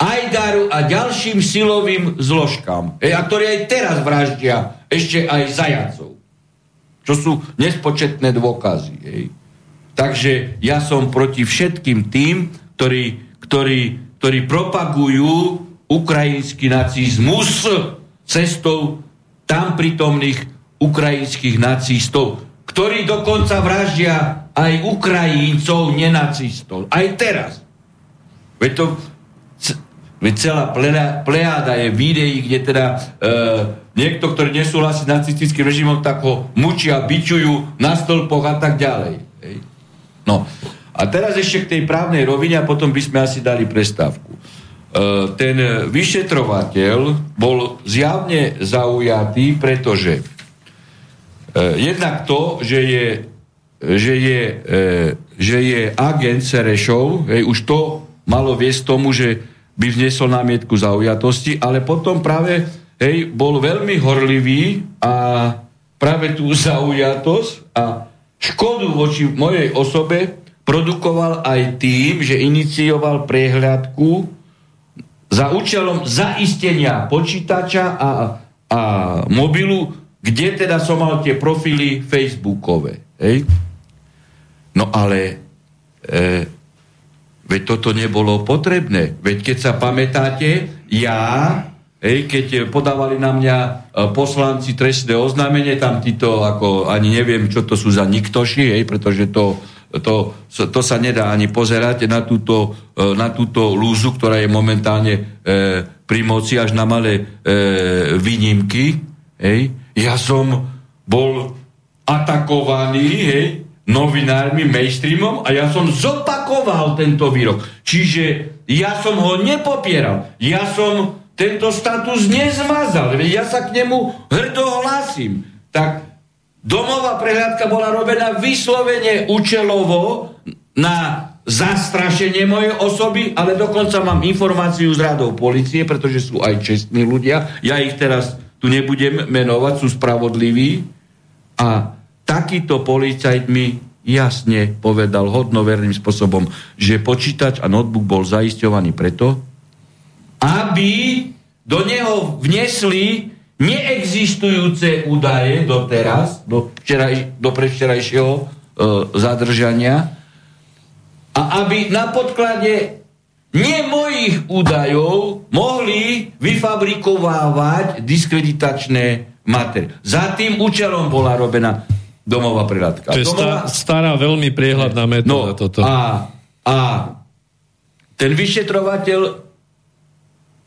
Ajdaru a ďalším silovým zložkám. Hej, a ktorí aj teraz vraždia ešte aj zajacov. Čo sú nespočetné dôkazy. Hej. Takže ja som proti všetkým tým, ktorí, ktorí, ktorí propagujú ukrajinský nacizmus cestou tam prítomných ukrajinských nacistov, ktorí dokonca vraždia aj Ukrajincov, nenacistov. Aj teraz. Veď to veď celá plea- je videí, kde teda e, niekto, ktorý nesúhlasí s nacistickým režimom, tak ho mučia, bičujú na stĺpoch a tak ďalej. Hej. No. A teraz ešte k tej právnej rovine a potom by sme asi dali prestávku. E, ten vyšetrovateľ bol zjavne zaujatý, pretože e, jednak to, že je, že je, e, že je agent Serešov, hej, už to malo viesť tomu, že by vznesol námietku zaujatosti, ale potom práve hej, bol veľmi horlivý a práve tú zaujatosť a škodu voči mojej osobe produkoval aj tým, že inicioval prehľadku za účelom zaistenia počítača a, a mobilu, kde teda som mal tie profily facebookové. Hej? No ale e, veď toto nebolo potrebné. Veď keď sa pamätáte, ja, hej, keď podávali na mňa e, poslanci trestné oznámenie, tam títo, ako ani neviem, čo to sú za niktoši, hej, pretože to, to, to sa nedá ani pozerať na túto, e, na túto lúzu, ktorá je momentálne e, pri moci až na malé e, výnimky. Hej. Ja som bol atakovaný, hej, novinármi, mainstreamom a ja som zopakoval tento výrok. Čiže ja som ho nepopieral. Ja som tento status nezmazal. Ja sa k nemu hrdo hlasím. Tak domová prehľadka bola robená vyslovene účelovo na zastrašenie mojej osoby, ale dokonca mám informáciu z radou policie, pretože sú aj čestní ľudia. Ja ich teraz tu nebudem menovať, sú spravodliví. A takýto policajt mi jasne povedal hodnoverným spôsobom, že počítač a notebook bol zaisťovaný preto, aby do neho vnesli neexistujúce údaje doteraz, do, včeraj, do predvčerajšieho e, zadržania a aby na podklade nie mojich údajov mohli vyfabrikovávať diskreditačné materiály. Za tým účelom bola robená domová prehľadka. To je Domová- stará, stará veľmi priehľadná metóda No, toto. a, a ten vyšetrovateľ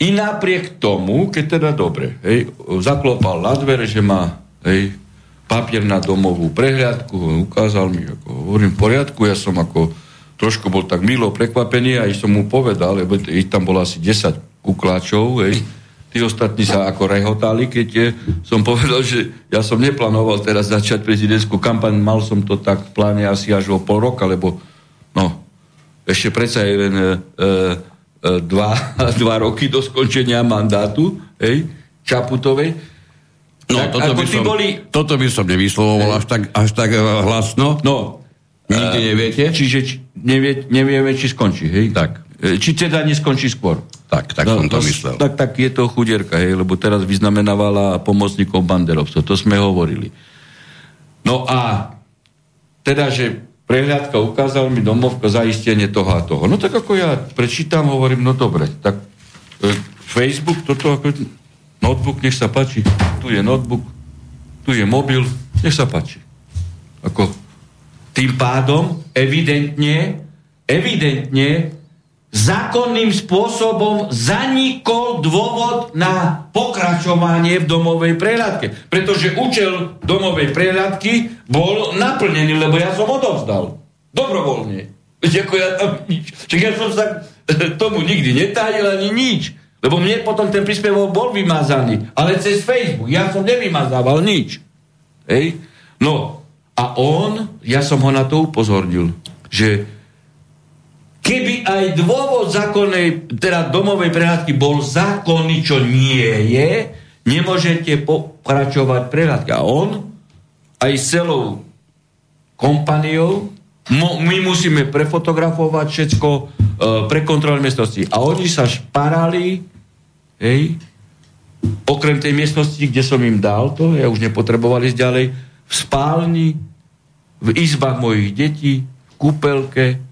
i napriek tomu, keď teda dobre, hej, zaklopal na dvere, že má hej, papier na domovú prehľadku, ukázal mi, ako hovorím, v poriadku, ja som ako trošku bol tak milo prekvapený a som mu povedal, lebo ich tam bolo asi 10 kukláčov, hej, tí ostatní sa ako rehotali, keď je, som povedal, že ja som neplánoval teraz začať prezidentskú kampaň, mal som to tak v pláne asi až o pol roka, lebo no, ešte predsa je len e, e, dva, dva roky do skončenia mandátu, hej, Čaputovej. No, tak, toto, by som, boli... toto by som nevyslovoval až tak, až tak eh, hlasno. No. Nikdy uh, neviete? Čiže či, nevie, nevieme, či skončí, hej? Tak. Či teda neskončí skôr. Tak, tak no, som to, to myslel. Tak, tak je to chudierka, hej, lebo teraz vyznamenávala pomocníkov banderovcov, to sme hovorili. No a teda, že prehľadka ukázal mi domovka zaistenie toho a toho. No tak ako ja prečítam, hovorím, no dobre, tak e, Facebook, toto ako Notebook, nech sa páči. Tu je notebook, tu je mobil, nech sa páči. Ako tým pádom evidentne, evidentne zákonným spôsobom zanikol dôvod na pokračovanie v domovej prehľadke. Pretože účel domovej prehľadky bol naplnený, lebo ja som odovzdal. Dobrovoľne. Ako ja tam nič. Čiže ja som sa tomu nikdy netajil ani nič. Lebo mne potom ten príspevok bol vymazaný, ale cez Facebook. Ja som nevymazával nič. Hej? No, a on, ja som ho na to upozornil, že keby aj dôvod zákonnej, teda domovej prehľadky bol zákonný, čo nie je, nemôžete pokračovať prehľadky. A on aj s celou kompaniou my musíme prefotografovať všetko, e, prekontrolovať miestnosti. A oni sa šparali Hej. Okrem tej miestnosti, kde som im dal to, ja už nepotreboval ísť ďalej, v spálni, v izbách mojich detí, v kúpelke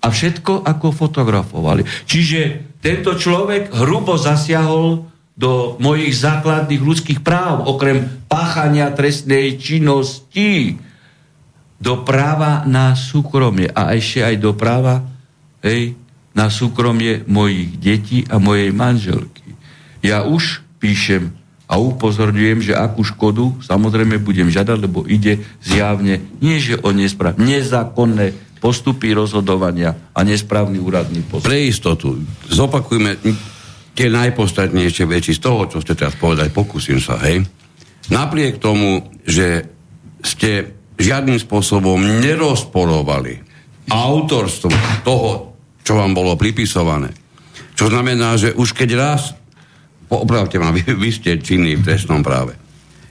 a všetko ako fotografovali. Čiže tento človek hrubo zasiahol do mojich základných ľudských práv, okrem páchania trestnej činnosti, do práva na súkromie a ešte aj do práva hej, na súkromie mojich detí a mojej manželky. Ja už píšem a upozorňujem, že akú škodu samozrejme budem žiadať, lebo ide zjavne nie že o nespráv, nezákonné postupy rozhodovania a nesprávny úradný postup. Pre istotu, zopakujme tie najpodstatnejšie veci z toho, čo ste teraz povedali, pokúsim sa, hej. Napriek tomu, že ste žiadnym spôsobom nerozporovali autorstvo toho, čo vám bolo pripisované. Čo znamená, že už keď raz opravte ma, vy, vy ste činní v trestnom práve.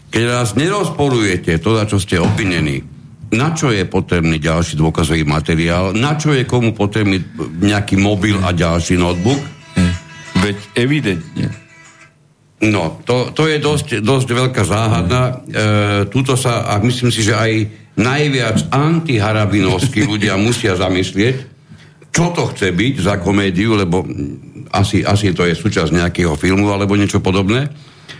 Keď raz nerozporujete to, za čo ste obvinení, na čo je potrebný ďalší dôkazový materiál, na čo je komu potrebný nejaký mobil a ďalší notebook? Hm. Veď evidentne. No, to, to je dosť, dosť veľká záhadna. E, tuto sa, a myslím si, že aj najviac antiharabinovskí ľudia musia zamyslieť, čo to chce byť za komédiu, lebo asi, asi to je súčasť nejakého filmu alebo niečo podobné.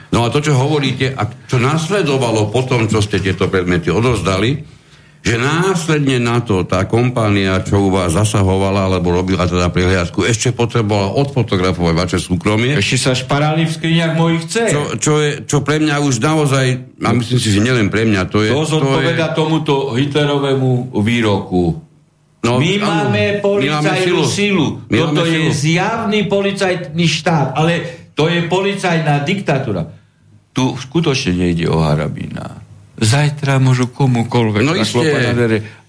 No a to, čo hovoríte, a čo nasledovalo po tom, čo ste tieto predmety odozdali, že následne na to tá kompánia, čo u vás zasahovala alebo robila teda prihliadku, ešte potrebovala odfotografovať vaše súkromie. Ešte sa šparali v skriniach mojich dcer. Čo, čo, je, čo pre mňa už naozaj, a myslím si, že nielen pre mňa, to je... To zodpoveda to je... tomuto Hitlerovému výroku. No, my áno, máme policajnú my silu. My Toto je silu. zjavný policajný štát, ale to je policajná diktatúra. Tu skutočne nejde o Harabína. Zajtra môžu komukoľvek no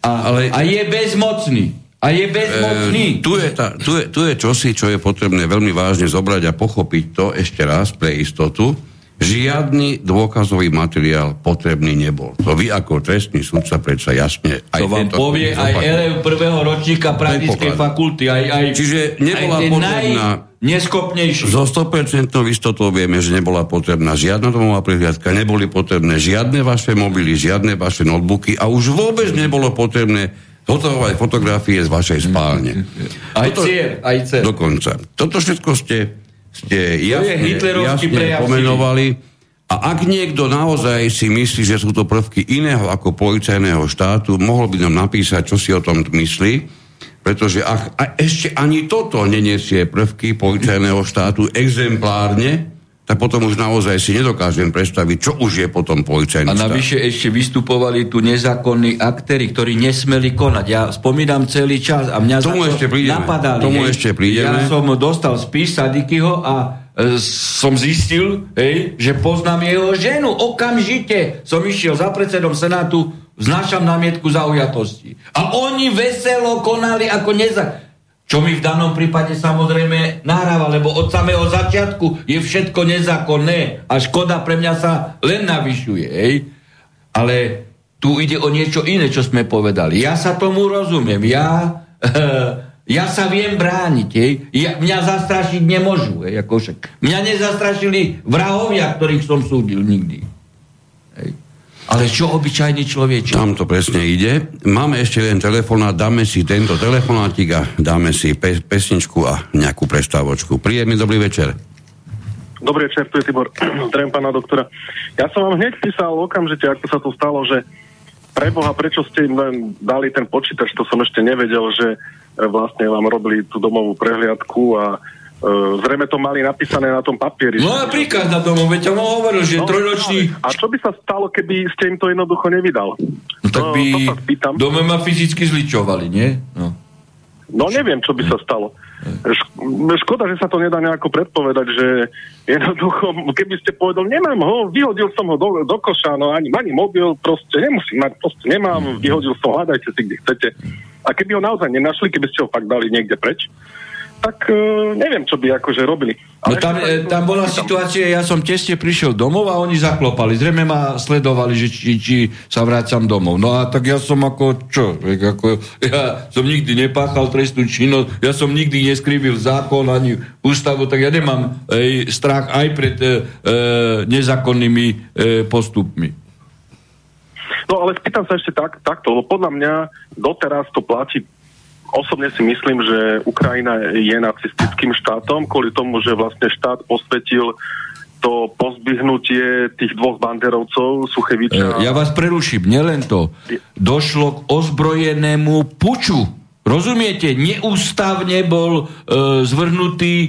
a, ale... a je bezmocný. A je bezmocný. E, tu, je ta, tu, je, tu je čosi, čo je potrebné veľmi vážne zobrať a pochopiť to ešte raz pre istotu žiadny dôkazový materiál potrebný nebol. To vy ako trestný súdca predsa jasne... Aj to vám povie aj elev prvého ročníka praktickej fakulty. Aj, aj, Čiže nebola aj potrebná... Neskopnejší. Zo 100% istotou vieme, že nebola potrebná žiadna domová prihliadka, neboli potrebné žiadne vaše mobily, žiadne vaše notebooky a už vôbec nebolo potrebné hotovať fotografie z vašej spálne. Aj Toto, cier, aj cier. Dokonca. Toto všetko ste ste jasne, jasne pomenovali. A ak niekto naozaj si myslí, že sú to prvky iného ako policajného štátu, mohol by nám napísať, čo si o tom myslí, pretože ak a ešte ani toto nenesie prvky policajného štátu exemplárne, tak potom už naozaj si nedokážem predstaviť, čo už je potom policajný A navyše ešte vystupovali tu nezákonní aktéry, ktorí nesmeli konať. Ja spomínam celý čas a mňa Tomu ešte prídeme. napadali. Tomu ešte prídeme. Ja som dostal spis Sadikyho a e, som zistil, hej, že poznám jeho ženu. Okamžite som išiel za predsedom Senátu, vznášam námietku zaujatosti. A oni veselo konali ako neza... Čo mi v danom prípade samozrejme nahráva, lebo od samého začiatku je všetko nezákonné a škoda pre mňa sa len navyšuje. Hej. Ale tu ide o niečo iné, čo sme povedali. Ja sa tomu rozumiem. Ja Ja sa viem brániť, hej. Ja, mňa zastrašiť nemôžu, hej, ako však. Mňa nezastrašili vrahovia, ktorých som súdil nikdy. Ale čo obyčajný človek? Tam to presne ide. Máme ešte len telefonát, dáme si tento telefonátik a dáme si pe- pesničku a nejakú prestávočku. Príjemný dobrý večer. Dobrý večer, tu je Tibor. Zdravím pána doktora. Ja som vám hneď písal okamžite, ako sa to stalo, že preboha, prečo ste im len dali ten počítač, to som ešte nevedel, že vlastne vám robili tú domovú prehliadku a zrejme to mali napísané na tom papieri. No a príkaz na domov, veď on hovoril, že no, trojročný... A čo by sa stalo, keby ste im to jednoducho nevydal? No tak by no, dome ma fyzicky zličovali, nie? No. no neviem, čo by sa stalo. Škoda, že sa to nedá nejako predpovedať, že jednoducho, keby ste povedal, nemám ho, vyhodil som ho do, do koša, no ani, ani mobil, proste nemusím mať, proste nemám, vyhodil som, hľadajte si, kde chcete. A keby ho naozaj nenašli, keby ste ho fakt dali niekde preč, tak uh, neviem, čo by akože robili. Ale no tam, e, tam bola tam... situácia, ja som tesne prišiel domov a oni zaklopali. Zrejme ma sledovali, že či, či sa vrácam domov. No a tak ja som ako, čo? Ako, ja som nikdy nepáchal trestnú činnosť, ja som nikdy neskrývil zákon ani ústavu, tak ja nemám ej, strach aj pred e, e, nezákonnými e, postupmi. No ale spýtam sa ešte tak, takto, lebo podľa mňa doteraz to platí osobne si myslím, že Ukrajina je nacistickým štátom kvôli tomu, že vlastne štát posvetil to pozbyhnutie tých dvoch banderovcov, Sucheviča. E, ja vás preruším, nielen to. Došlo k ozbrojenému puču Rozumiete, neústavne bol e, zvrhnutý e,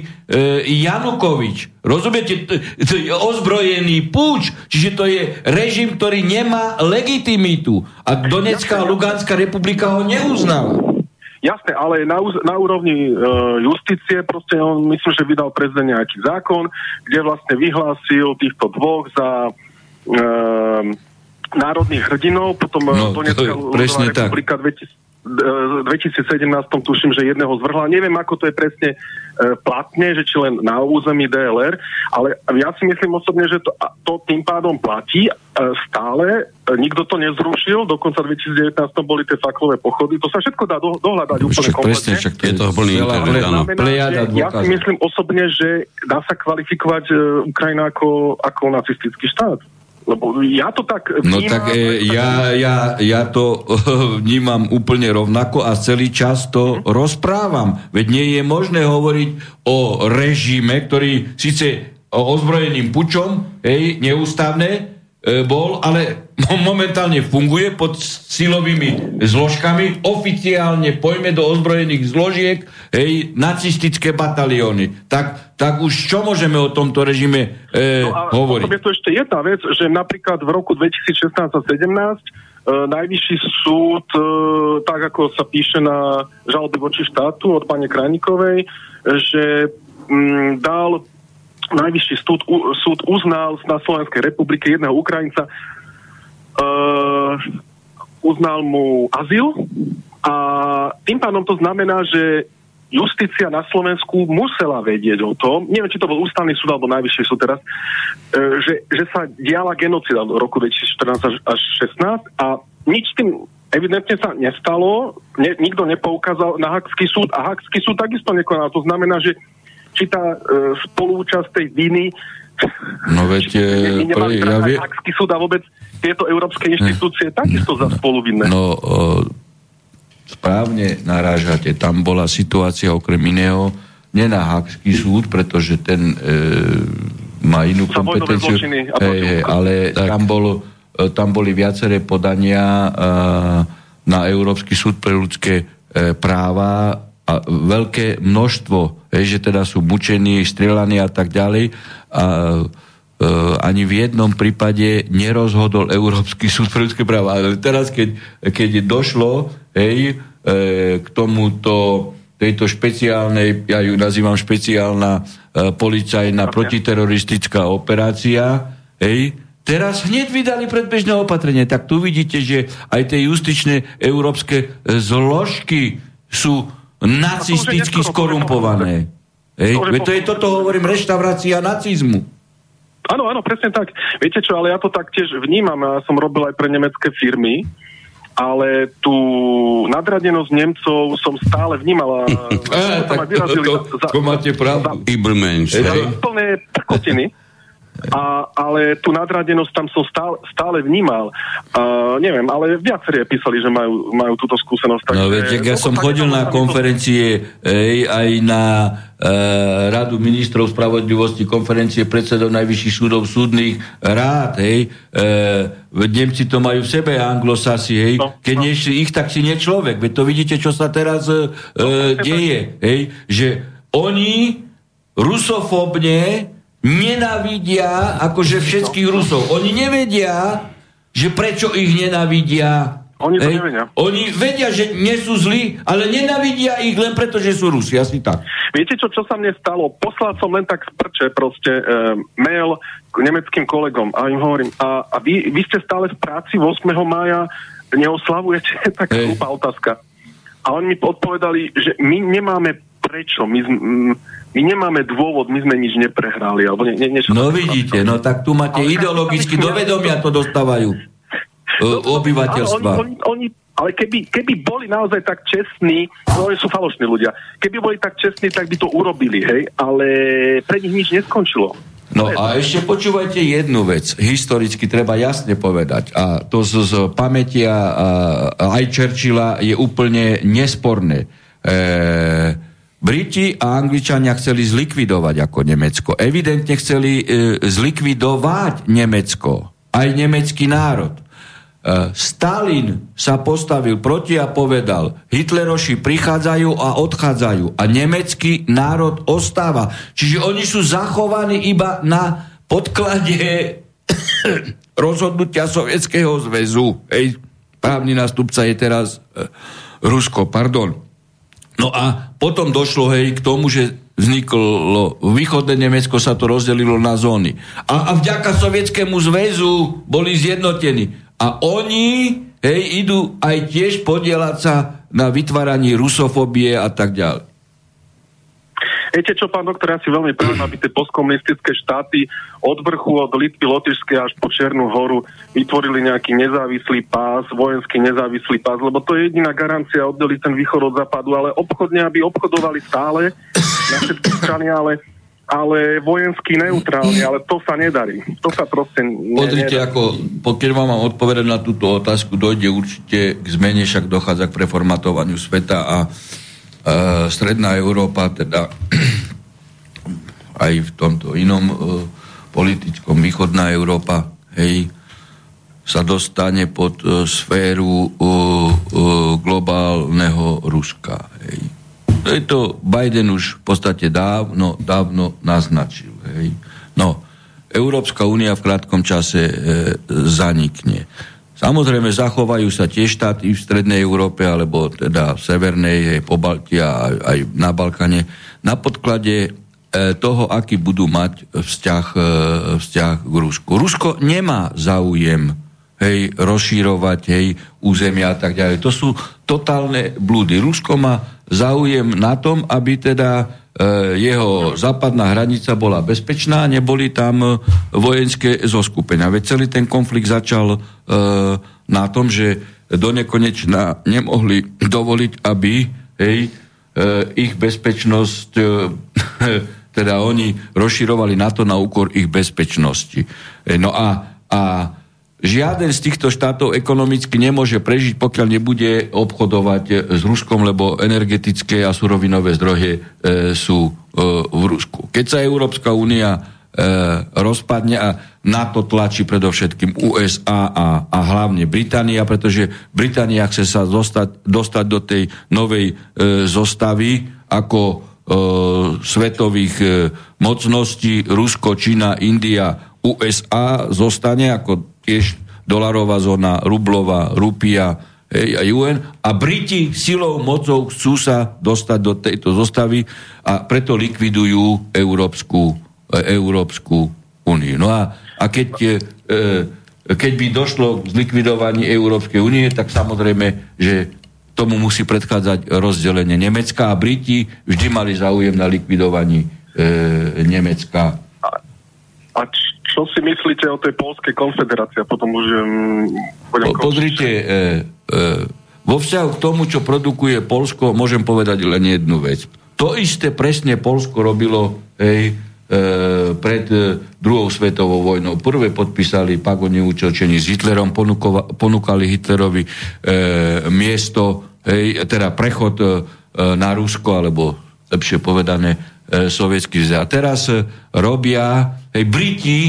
Janukovič. Rozumiete, to, to je ozbrojený púč, čiže to je režim, ktorý nemá legitimitu. A Donetská a Luganská republika ho neuznala. Jasné, ale na, na úrovni e, justície proste on myslím, že vydal prezident nejaký zákon, kde vlastne vyhlásil týchto dvoch za e, národných hrdinov, potom e, no, Donetská republika 2000 2017 tuším, že jedného zvrhla. Neviem, ako to je presne e, platne, že či len na území DLR, ale ja si myslím osobne, že to, to tým pádom platí e, stále. E, nikto to nezrušil, dokonca v 2019 boli tie faklové pochody. To sa všetko dá do, dohľadať no, úplne kompletne. Presne, však to je to plný internet, áno. Ja si myslím osobne, že dá sa kvalifikovať e, Ukrajina ako, ako nacistický štát. Lebo ja to tak vnímam... No tak e, ja, ja, ja to vnímam úplne rovnako a celý čas to mm. rozprávam. Veď nie je možné hovoriť o režime, ktorý síce ozbrojeným pučom, hej, neústavné, bol, ale momentálne funguje pod silovými zložkami, oficiálne pojme do ozbrojených zložiek, hej, nacistické batalióny. Tak, tak už čo môžeme o tomto režime e, no hovoriť? je tu ešte jedna vec, že napríklad v roku 2016 a 2017 Uh, najvyšší súd, uh, tak ako sa píše na žalobe voči štátu od pani Krajnikovej, že um, dal najvyšší súd, súd uznal na Slovenskej republike jedného Ukrajinca uh, uznal mu azyl a tým pádom to znamená, že justícia na Slovensku musela vedieť o tom, neviem, či to bol ústavný súd alebo najvyšší súd teraz, uh, že, že sa diala genocida v roku 2014 až 2016 a nič tým evidentne sa nestalo, ne, nikto nepoukázal na Hakský súd a Hakský súd takisto nekonal. To znamená, že či tá uh, spolúčasť tej viny No veď, pre, ja vie... súd a vôbec tieto európske inštitúcie hm. takisto za spoluvinné. No, o, správne narážate. Tam bola situácia okrem iného nie na Hakský súd, pretože ten e, má inú kompetenciu. Hej, hej, ale tak. tam, bol, e, tam boli viaceré podania e, na Európsky súd pre ľudské e, práva a veľké množstvo, hej, že teda sú mučení, strieľaní a tak ďalej. A e, ani v jednom prípade nerozhodol Európsky súd pre ľudské práva. Ale teraz, keď, keď došlo hej, e, k tomuto tejto špeciálnej, ja ju nazývam špeciálna policajná protiteroristická operácia, hej, teraz hneď vydali predbežné opatrenie. Tak tu vidíte, že aj tie justičné európske zložky sú nacisticky skorumpované. Hej, to je toto, hovorím, reštaurácia nacizmu. Áno, áno, presne tak. Viete čo, ale ja to taktiež vnímam. Ja som robil aj pre nemecké firmy ale tú nadradenosť Nemcov som stále vnímala. Eh, tak to, to, to máte pravdu. Ibermensch. Plné prkotiny. A, ale tú nadradenosť tam som stále, stále vnímal. Uh, neviem, ale viacerí písali, že majú, majú túto skúsenosť. No viete, ja som chodil na konferencie ej, aj na uh, Radu ministrov spravodlivosti, konferencie predsedov najvyšších súdov, súdnych rád, hej. Uh, Nemci to majú v sebe, anglosasi, hej. No, Keď no. nie ich, tak si nie človek. Veď to vidíte, čo sa teraz uh, no, deje, hej. Že oni rusofobne nenavidia akože všetkých Rusov. Oni nevedia, že prečo ich nenavidia. Oni to nevedia. Oni vedia, že nie sú zlí, ale nenavidia ich len preto, že sú Rusi. Asi tak. Viete čo, čo sa mne stalo? Poslal som len tak z prče proste e, mail k nemeckým kolegom a im hovorím, a, a vy, vy ste stále v práci 8. mája, neoslavujete? Taká hlúpa otázka. A oni mi odpovedali, že my nemáme prečo. My, my nemáme dôvod, my sme nič neprehrali. Alebo nie, nie, niečo no vidíte, no tak tu máte ale ideologicky do vedomia to dostávajú no, obyvateľstva. Ale, oni, oni, ale keby, keby boli naozaj tak čestní, no oni sú falošní ľudia, keby boli tak čestní, tak by to urobili, hej, ale pre nich nič neskončilo. No a ešte počúvajte jednu vec. Historicky treba jasne povedať. A to z, z pamätia aj Churchilla je úplne nesporné. E, Briti a Angličania chceli zlikvidovať ako Nemecko. Evidentne chceli e, zlikvidovať Nemecko. Aj nemecký národ. E, Stalin sa postavil proti a povedal, Hitleroši prichádzajú a odchádzajú a nemecký národ ostáva. Čiže oni sú zachovaní iba na podklade rozhodnutia Sovietskeho zväzu. Ej, právny nástupca je teraz e, Rusko, pardon. No a potom došlo hej k tomu, že vzniklo východné Nemecko, sa to rozdelilo na zóny. A, a vďaka Sovietskému zväzu boli zjednotení. A oni hej, idú aj tiež podielať sa na vytváraní rusofobie a tak ďalej. Viete čo, pán doktor, ja si veľmi prajem, aby tie postkomunistické štáty od vrchu, od Litvy, Lotyšskej až po Černú horu vytvorili nejaký nezávislý pás, vojenský nezávislý pás, lebo to je jediná garancia oddeliť ten východ od západu, ale obchodne, aby obchodovali stále na všetky strany, ale ale vojensky neutrálne, ale to sa nedarí. To sa proste ne, Pozrite, ako, pokiaľ vám mám odpovedať na túto otázku, dojde určite k zmene, však dochádza k preformatovaniu sveta a Stredná Európa, teda aj v tomto inom uh, politickom východná Európa, hej, sa dostane pod uh, sféru uh, uh, globálneho Ruska. Hej. To Biden už v podstate dávno, dávno naznačil. Hej. No, Európska únia v krátkom čase e, zanikne. Samozrejme, zachovajú sa tie štáty v Strednej Európe, alebo teda v Severnej, po Baltia, aj, aj na Balkane, na podklade e, toho, aký budú mať vzťah, e, vzťah k Rusku. Rusko nemá záujem hej, rozšírovať hej, územia a tak ďalej. To sú totálne blúdy. Rusko má záujem na tom, aby teda jeho západná hranica bola bezpečná, neboli tam e, vojenské zoskupenia. Veď celý ten konflikt začal e, na tom, že do nekonečna nemohli dovoliť, aby hej, ich bezpečnosť, teda oni rozširovali na to na úkor ich bezpečnosti. No a, a žiaden z týchto štátov ekonomicky nemôže prežiť, pokiaľ nebude obchodovať s Ruskom, lebo energetické a surovinové zdroje e, sú e, v Rusku. Keď sa Európska únia e, rozpadne a na to tlačí predovšetkým USA a, a hlavne Británia, pretože Británia chce sa dostať, dostať do tej novej e, zostavy ako e, svetových e, mocností Rusko, Čína, India, USA zostane ako tiež dolarová zóna, rublová, rupia, a UN a Briti silou, mocou chcú sa dostať do tejto zostavy a preto likvidujú Európsku, e, Európsku úniu. No a, a keď, e, e, keď by došlo k zlikvidovaní Európskej únie, tak samozrejme, že tomu musí predchádzať rozdelenie Nemecka a Briti vždy mali záujem na likvidovaní e, Nemecka. A, a čo si myslíte o tej Polskej konfederácii? Potom už budem po, Pozrite, e, e, vo vzťahu k tomu, čo produkuje Polsko, môžem povedať len jednu vec. To isté presne Polsko robilo hej, e, pred e, druhou svetovou vojnou. Prvé podpísali pagoni účelčení s Hitlerom, ponukova, ponúkali Hitlerovi e, miesto, hej, teda prechod e, na Rusko, alebo lepšie povedané e, sovietský zväz. A teraz e, robia, hej, Briti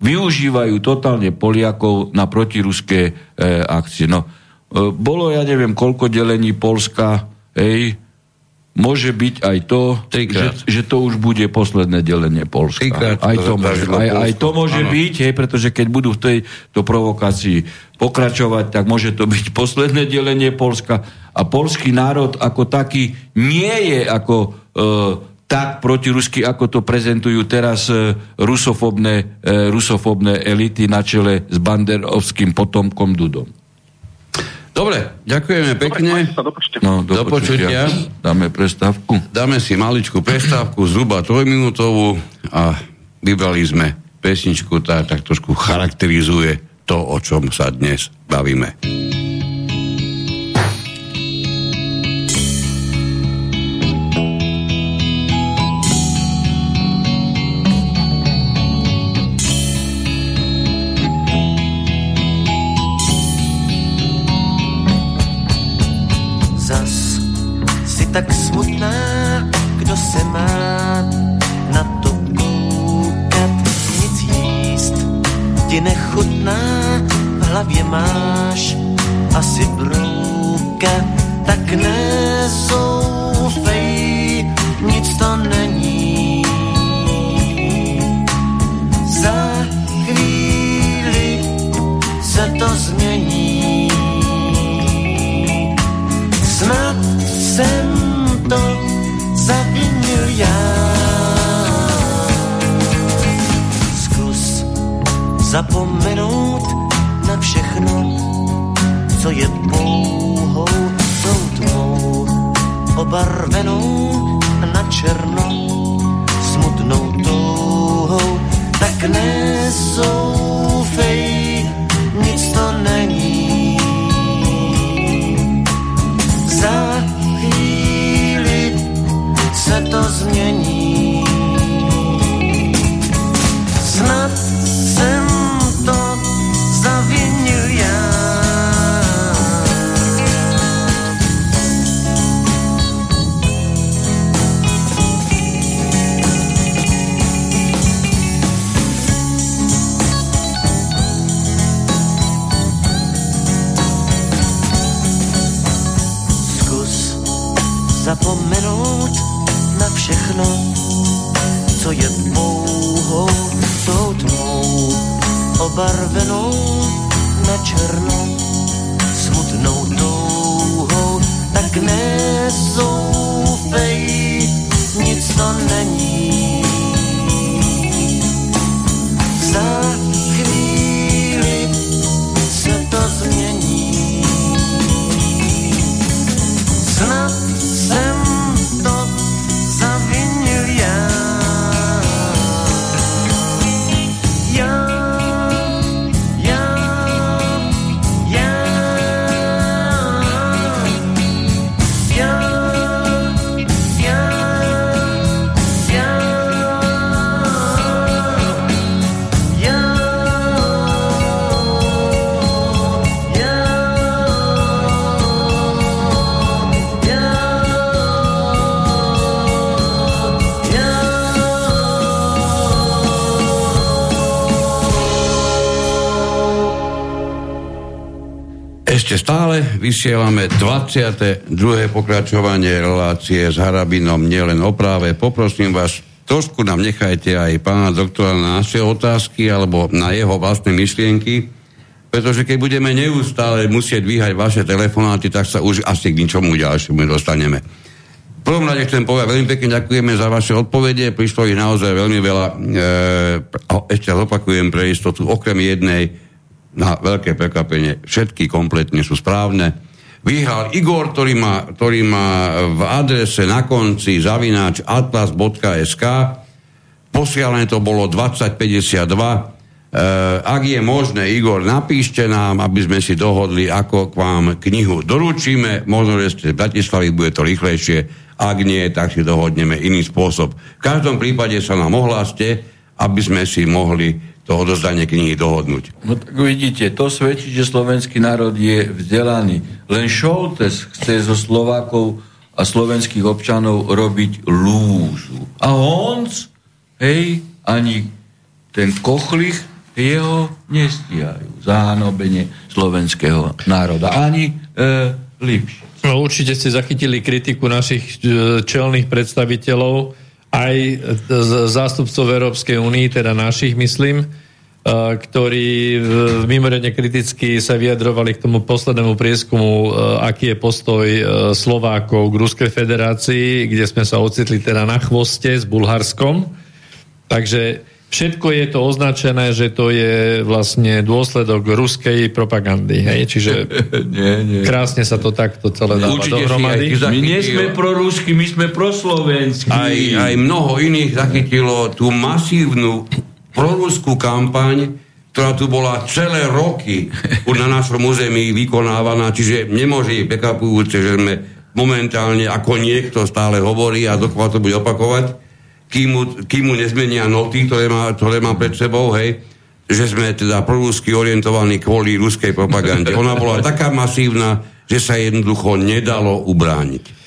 využívajú totálne Poliakov na protiruské e, akcie. No, e, bolo, ja neviem, koľko delení Polska, hej, môže byť aj to, že, že to už bude posledné delenie Polska. Trikrát aj to, môže, aj, aj to môže byť, hej, pretože keď budú v tejto provokácii pokračovať, tak môže to byť posledné delenie Polska a polský národ ako taký nie je ako e, tak protirusky, ako to prezentujú teraz e, rusofobné, e, rusofobné elity na čele s banderovským potomkom Dudom. Dobre, ďakujeme pekne. Dobre, no, do, do počutia. Dáme prestávku. Dáme si maličku prestávku, zhruba trojminútovú a vybrali sme pesničku, tá tak trošku charakterizuje to, o čom sa dnes bavíme. Tak smutná, kdo se má na to koukat, nic jíst ti nechutná, v hlavě máš asi brouka, tak nezoufej, nic to není. Za chvíli se to změní. Snad jsem já. Zkus zapomenout na všechno, co je pouhou tou tmou, obarvenou na černo, smutnou touhou, tak nezoufej, vysielame 22. pokračovanie relácie s Harabinom nielen o práve. Poprosím vás, trošku nám nechajte aj pána doktora na naše otázky alebo na jeho vlastné myšlienky. pretože keď budeme neustále musieť dvíhať vaše telefonáty, tak sa už asi k ničomu ďalšiemu dostaneme. V prvom rade chcem povedať, veľmi pekne ďakujeme za vaše odpovede, prišlo ich naozaj veľmi veľa. E, ešte zopakujem pre istotu, okrem jednej, na veľké prekvapenie, všetky kompletne sú správne. Vyhral Igor, ktorý má, ktorý má v adrese na konci zavináč atlas.sk. Posialené to bolo 2052 Eh, ak je možné, Igor, napíšte nám, aby sme si dohodli, ako k vám knihu doručíme. Možno, že ste v Bratislavi, bude to rýchlejšie. Ak nie, tak si dohodneme iný spôsob. V každom prípade sa nám ohláste, aby sme si mohli to odozdanie knihy dohodnúť. No tak vidíte, to svedčí, že slovenský národ je vzdelaný. Len Šoltes chce zo Slovákov a slovenských občanov robiť lúzu. A Honc, hej, ani ten Kochlich jeho nestíhajú zahanobenie slovenského národa. Ani e, Lipš. No, určite ste zachytili kritiku našich e, čelných predstaviteľov, aj e, zástupcov Európskej únii, teda našich, myslím, e, ktorí mimoriadne kriticky sa vyjadrovali k tomu poslednému prieskumu, aký je postoj Slovákov k Ruskej federácii, kde sme sa ocitli teda na chvoste s Bulharskom. Takže všetko je to označené, že to je vlastne dôsledok ruskej propagandy. Hej? Čiže nie, nie. krásne sa to takto celé dáva Určite dohromady. aj My nie sme prorusky, my sme proslovenskí. Aj, aj mnoho iných zachytilo tú masívnu proruskú kampaň, ktorá tu bola celé roky na našom území vykonávaná, čiže nemôže byť prekvapujúce, že sme momentálne, ako niekto stále hovorí a dokonca to bude opakovať, kým mu, kým mu nezmenia noty, ktoré má, ktoré má pred sebou, hej, že sme teda prorusky orientovaní kvôli ruskej propagande. Ona bola taká masívna, že sa jednoducho nedalo ubrániť.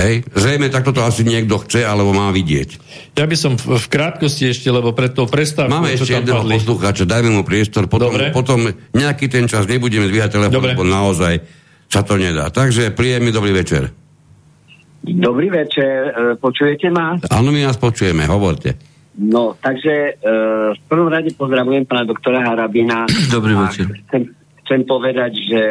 Hej? Zrejme takto to asi niekto chce, alebo má vidieť. Ja by som v, v krátkosti ešte, lebo pre to prestávku... Máme ešte jedného padli. poslucháča, dajme mu priestor, potom, Dobre. potom nejaký ten čas nebudeme zvíjať telefón, lebo naozaj sa to nedá. Takže príjemný dobrý večer. Dobrý večer, e, počujete ma? Áno, my nás počujeme, hovorte. No, takže e, v prvom rade pozdravujem pána doktora Harabina. Dobrý večer. Chcem, chcem povedať, že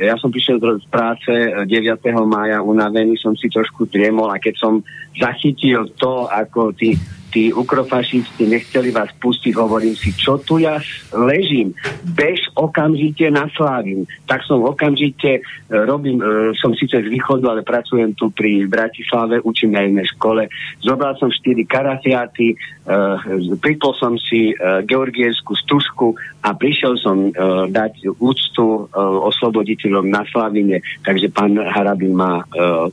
ja som prišiel z práce e, 9. mája unavený, som si trošku driemol a keď som zachytil to, ako tí, tí ukrofašisti nechceli vás pustiť, hovorím si, čo tu ja ležím, bež okamžite na Slávim. Tak som okamžite, e, robím, e, som síce z východu, ale pracujem tu pri Bratislave, učím na jednej škole. Zobral som 4 karafiaty, e, pripol som si georgievskú stužku a prišiel som dať úctu osloboditeľom na Slavine, takže pán Harabin e,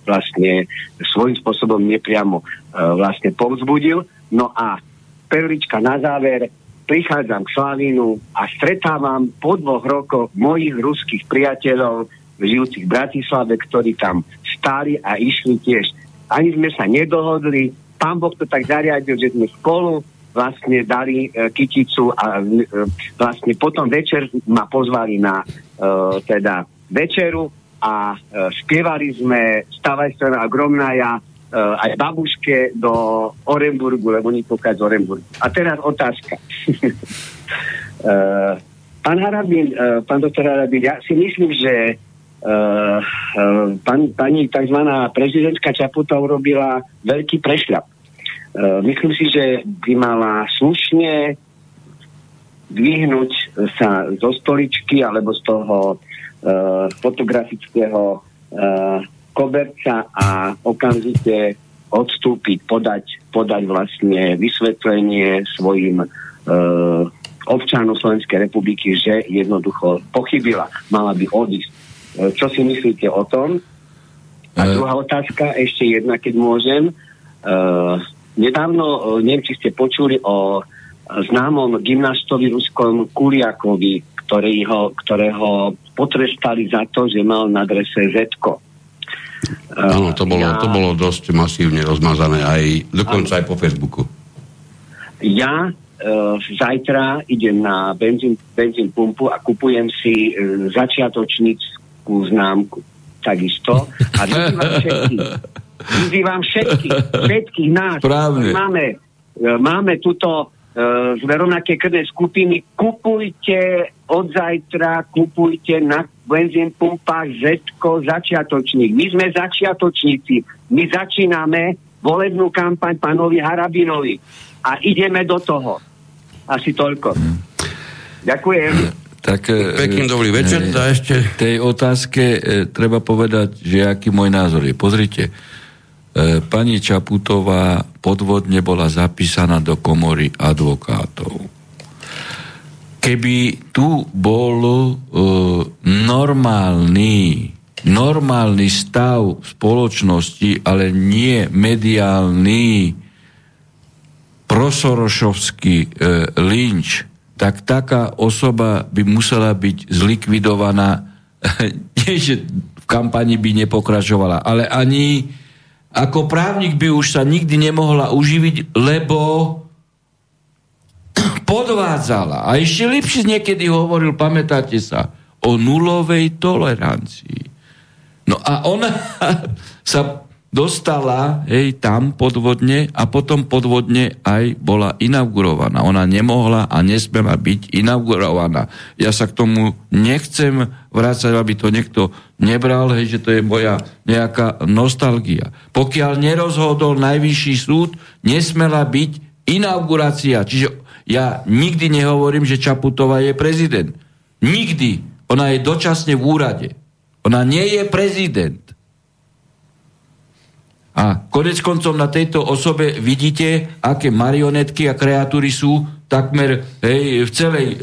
vlastne svojím spôsobom nepriamo vlastne povzbudil. No a perlička na záver, prichádzam k Slavínu a stretávam po dvoch rokoch mojich ruských priateľov žijúcich v Bratislave, ktorí tam stáli a išli tiež. Ani sme sa nedohodli, pán Boh to tak zariadil, že sme spolu vlastne dali e, kyticu a e, vlastne potom večer ma pozvali na e, teda večeru a e, spievali sme Stavaj strana Gromnaja e, aj babuške do Orenburgu, lebo oni pokiaľ z Orenburgu. A teraz otázka. e, pán Harabin, e, pán doktor Harabin, ja si myslím, že pan, pani tzv. prezidentka Čaputa urobila veľký prešľap. Myslím si, že by mala slušne dvihnúť sa zo stoličky alebo z toho fotografického koberca a okamžite odstúpiť, podať, podať vlastne vysvetlenie svojim e, občanom Slovenskej republiky, že jednoducho pochybila, mala by odísť. E, čo si myslíte o tom? A E. druhá otázka, ešte jedna, keď môžem. E, nedávno, e, neviem, či ste počuli o známom gymnastovi ruskom Kuliakovi, ktorého, ktorého potrestali za to, že mal na drese Zetko. Áno, to bolo, ja- to bolo dosť masívne rozmazané, aj, dokonca aj po Facebooku. Ja e, zajtra idem na benzín, benzín pumpu a kupujem si e, začiatočníckú známku. Takisto. A vyzývam všetkých. Vyzývam všetkých, všetkých nás. Správne. Máme, e, máme túto sme rovnaké krvné skupiny, kupujte od zajtra, kupujte na benzín pumpách Zetko začiatočník. My sme začiatočníci. My začíname volebnú kampaň pánovi Harabinovi a ideme do toho. Asi toľko. Ďakujem. Tak, e, Pekný dobrý večer, e, ešte... tej otázke e, treba povedať, že aký môj názor je. Pozrite, pani Čaputová podvodne bola zapísaná do komory advokátov. Keby tu bol e, normálny normálny stav spoločnosti, ale nie mediálny prosorošovský e, lynč, tak taká osoba by musela byť zlikvidovaná, nie že v kampani by nepokračovala, ale ani ako právnik by už sa nikdy nemohla uživiť, lebo podvádzala. A ešte lepšie niekedy hovoril, pamätáte sa, o nulovej tolerancii. No a ona sa dostala hej, tam podvodne a potom podvodne aj bola inaugurovaná. Ona nemohla a nesmela byť inaugurovaná. Ja sa k tomu nechcem vrácať, aby to niekto nebral, hej, že to je moja nejaká nostalgia. Pokiaľ nerozhodol najvyšší súd, nesmela byť inaugurácia. Čiže ja nikdy nehovorím, že Čaputová je prezident. Nikdy. Ona je dočasne v úrade. Ona nie je prezident. A konec koncom na tejto osobe vidíte, aké marionetky a kreatúry sú takmer hej, v celej e,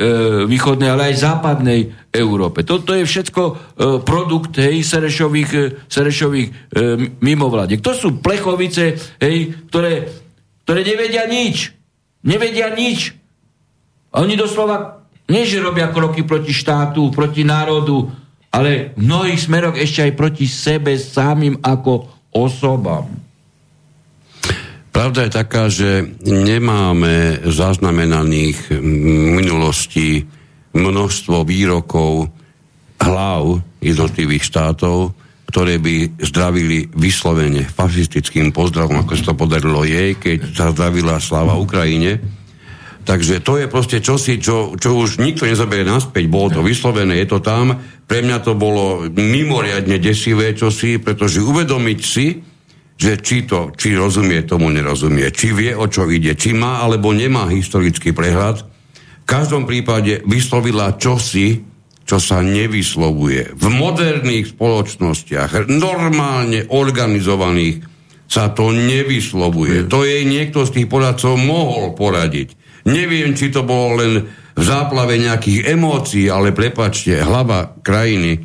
východnej, ale aj západnej Európe. Toto je všetko e, produkt hej, Serešových, e, Serešových e, mimovládiek. To sú plechovice, hej, ktoré, ktoré nevedia nič. Nevedia nič. A oni doslova nie, že robia kroky proti štátu, proti národu, ale v mnohých smeroch ešte aj proti sebe samým ako osobám. Pravda je taká, že nemáme zaznamenaných v minulosti množstvo výrokov hlav jednotlivých štátov, ktoré by zdravili vyslovene fašistickým pozdravom, ako sa to podarilo jej, keď sa zdravila sláva Ukrajine. Takže to je proste čosi, čo, čo už nikto nezaberie naspäť. Bolo to vyslovené, je to tam. Pre mňa to bolo mimoriadne desivé čosi, pretože uvedomiť si, že či to, či rozumie tomu, nerozumie, či vie, o čo ide, či má alebo nemá historický prehľad, každom prípade vyslovila čosi, čo sa nevyslovuje. V moderných spoločnostiach, normálne organizovaných, sa to nevyslovuje. To jej niekto z tých poradcov mohol poradiť. Neviem, či to bolo len v záplave nejakých emócií, ale prepačte, hlava krajiny,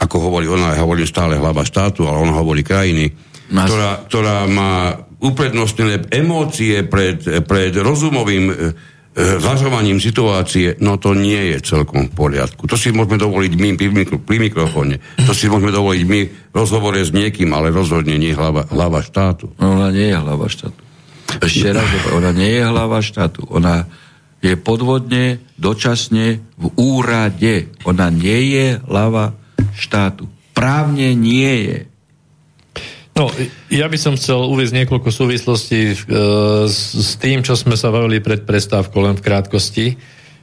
ako hovorí ona, ja hovorím stále hlava štátu, ale ona hovorí krajiny, ktorá, ktorá má uprednostnené emócie pred, pred rozumovým e, zvažovaním situácie, no to nie je celkom v poriadku. To si môžeme dovoliť my pri mikrofóne. To si môžeme dovoliť my v rozhovore s niekým, ale rozhodne nie hlava, hlava štátu. No ona nie je hlava štátu. Ešte raz, ona nie je hlava štátu. Ona je podvodne, dočasne v úrade. Ona nie je hlava štátu. Právne nie je. No, ja by som chcel uvieť niekoľko súvislostí e, s, tým, čo sme sa bavili pred prestávkou, len v krátkosti,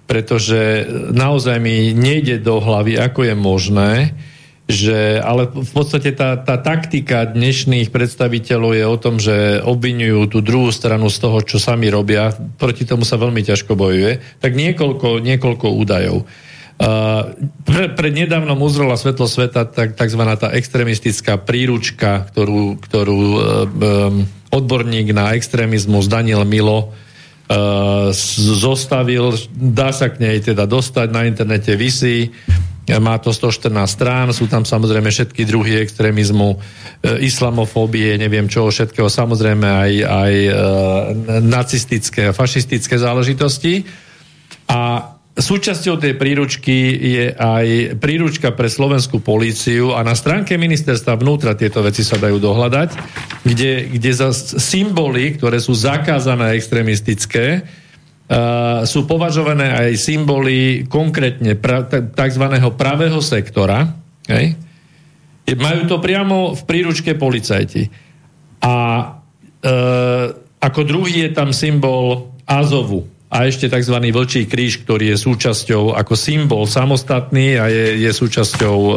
pretože naozaj mi nejde do hlavy, ako je možné, že, ale v podstate tá, tá taktika dnešných predstaviteľov je o tom, že obvinujú tú druhú stranu z toho, čo sami robia, proti tomu sa veľmi ťažko bojuje, tak niekoľko, niekoľko údajov. Pre, pred nedávnom uzrela svetlo sveta tak, tzv. tá extremistická príručka, ktorú, ktorú um, odborník na extrémizmus Daniel Milo uh, zostavil, dá sa k nej teda dostať, na internete vysí, má to 114 strán, sú tam samozrejme všetky druhy extrémizmu, islamofóbie, neviem čoho všetkého, samozrejme aj, aj e, nacistické a fašistické záležitosti. A Súčasťou tej príručky je aj príručka pre slovenskú políciu a na stránke ministerstva vnútra tieto veci sa dajú dohľadať, kde, kde za symboly, ktoré sú zakázané extremistické, uh, sú považované aj symboly konkrétne pra, tzv. pravého sektora. Okay? Majú to priamo v príručke policajti. A uh, ako druhý je tam symbol Azovu, a ešte tzv. vlčí kríž, ktorý je súčasťou ako symbol samostatný a je, je súčasťou e,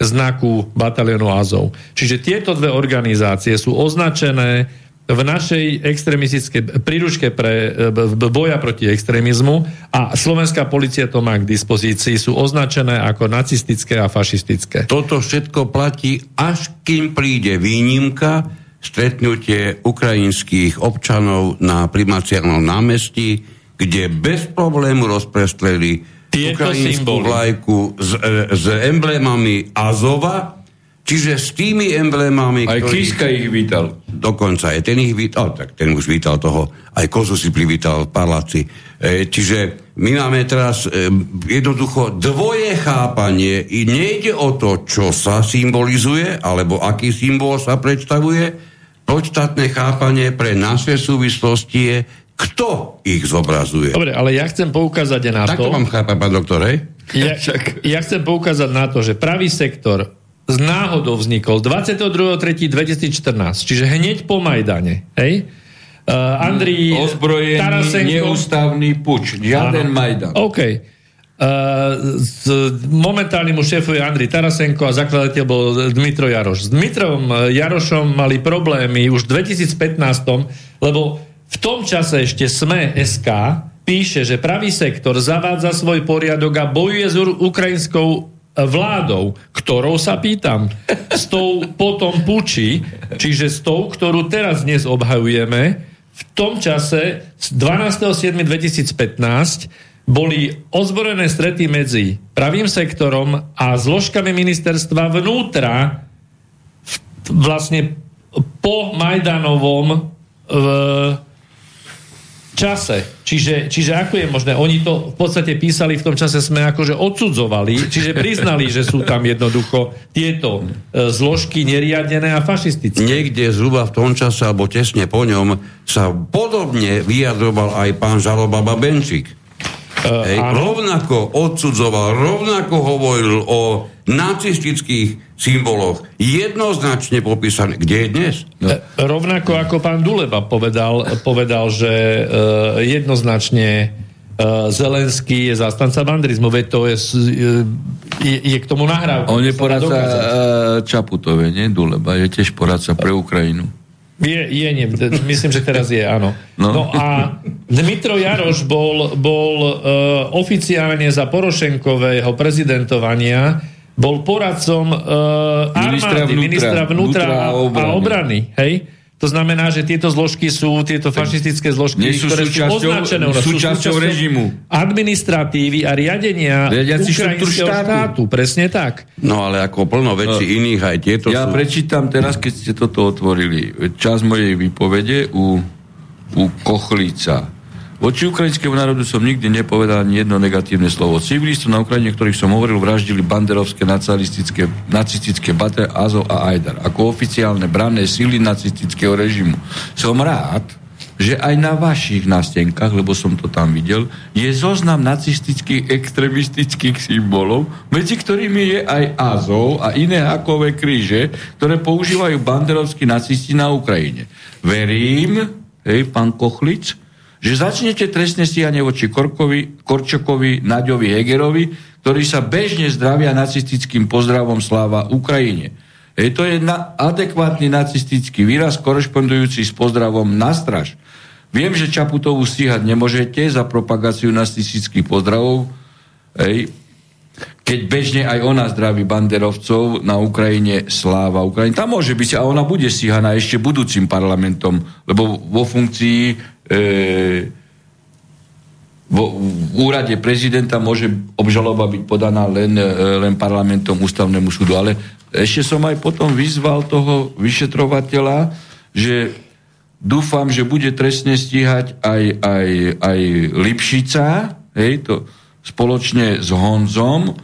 znaku batalionu Azov. Čiže tieto dve organizácie sú označené v našej extremistickej príručke pre e, boja proti extrémizmu a slovenská policia to má k dispozícii, sú označené ako nacistické a fašistické. Toto všetko platí, až kým príde výnimka, stretnutie ukrajinských občanov na primaciálnom námestí, kde bez problému rozprestreli Tieto ukrajinskú symboly. vlajku s, e, s emblémami Azova, čiže s tými emblémami, Aj ktorých- Kiska ich vítal. Dokonca aj ten ich vítal, tak ten už vítal toho, aj Kozu si privítal v paláci. E, čiže my máme teraz e, jednoducho dvoje chápanie. I nejde o to, čo sa symbolizuje, alebo aký symbol sa predstavuje. Podstatné chápanie pre naše súvislosti je, kto ich zobrazuje. Dobre, ale ja chcem poukázať na Tak to to... mám chápať, pán doktor, hej? Ja, ja chcem poukázať na to, že pravý sektor z náhodou vznikol 22.3.2014, čiže hneď po Majdane. Hej? Uh, Andrii Ozbrojený, Tarasenko... neústavný puč. Žiaden Áno. Majdan. OK. Uh, s, momentálne mu šéfuje Andrej Tarasenko a zakladateľ bol Dmitro Jaroš. S Dmitrom Jarošom mali problémy už v 2015, lebo v tom čase ešte SME SK píše, že pravý sektor zavádza svoj poriadok a bojuje s ukrajinskou vládou, ktorou sa pýtam, s tou potom puči, čiže s tou, ktorú teraz dnes obhajujeme, v tom čase, z 12.7.2015, boli ozbrojené strety medzi pravým sektorom a zložkami ministerstva vnútra v, vlastne po Majdanovom v čase. Čiže, čiže ako je možné? Oni to v podstate písali v tom čase sme akože odsudzovali, čiže priznali, že sú tam jednoducho tieto e, zložky neriadené a fašistické. Niekde zhruba v tom čase, alebo tesne po ňom, sa podobne vyjadroval aj pán Žalobaba Benčík. Hej, áno. rovnako odsudzoval, rovnako hovoril o nacistických symboloch. Jednoznačne popísané. Kde je dnes? No. Rovnako ako pán Duleba povedal, povedal že uh, jednoznačne uh, Zelenský je zastanca bandrizmu, veď to je, s- je, je k tomu nahrávka. On je poradca uh, Čaputove, nie? Duleba. Je tiež poradca pre Ukrajinu. Je, je nie, myslím, že teraz je, áno. No. No, no a Dmitro Jaroš bol, bol uh, oficiálne za Porošenkového prezidentovania bol poradcom uh, Ministra armády, vnútra, ministra vnútra, vnútra a a, obrany. a obrany. Hej? To znamená, že tieto zložky sú, tieto fašistické zložky, Nie sú ktoré sú označené sú súčasťou režimu. administratívy a riadenia Riadiaci ukrajinského štátu. štátu. Presne tak. No ale ako plno vecí No. iných, aj tieto Ja sú... prečítam teraz, keď ste toto otvorili, čas mojej výpovede u, u Kochlica. Voči ukrajinskému národu som nikdy nepovedal ani jedno negatívne slovo. Civilistov na Ukrajine, ktorých som hovoril, vraždili banderovské nacionalistické, nacistické bate Azov a Ajdar ako oficiálne branné síly nacistického režimu. Som rád, že aj na vašich nástenkách, lebo som to tam videl, je zoznam nacistických extremistických symbolov, medzi ktorými je aj Azov a iné hakové kríže, ktoré používajú banderovskí nacisti na Ukrajine. Verím, hej, pán Kochlic, že začnete trestné stíhanie voči Korkovi, Korčokovi, Naďovi, Hegerovi, ktorí sa bežne zdravia nacistickým pozdravom sláva Ukrajine. Hej, to je na, adekvátny nacistický výraz, korešpondujúci s pozdravom na straž. Viem, že Čaputovú stíhať nemôžete za propagáciu nacistických pozdravov, hej, keď bežne aj ona zdraví banderovcov na Ukrajine sláva Ukrajine. Tam môže byť, a ona bude stíhaná ešte budúcim parlamentom, lebo vo funkcii e, vo, v úrade prezidenta môže obžaloba byť podaná len, e, len parlamentom ústavnému súdu. Ale ešte som aj potom vyzval toho vyšetrovateľa, že dúfam, že bude trestne stíhať aj, aj, aj Lipšica, hej, to spoločne s Honzom,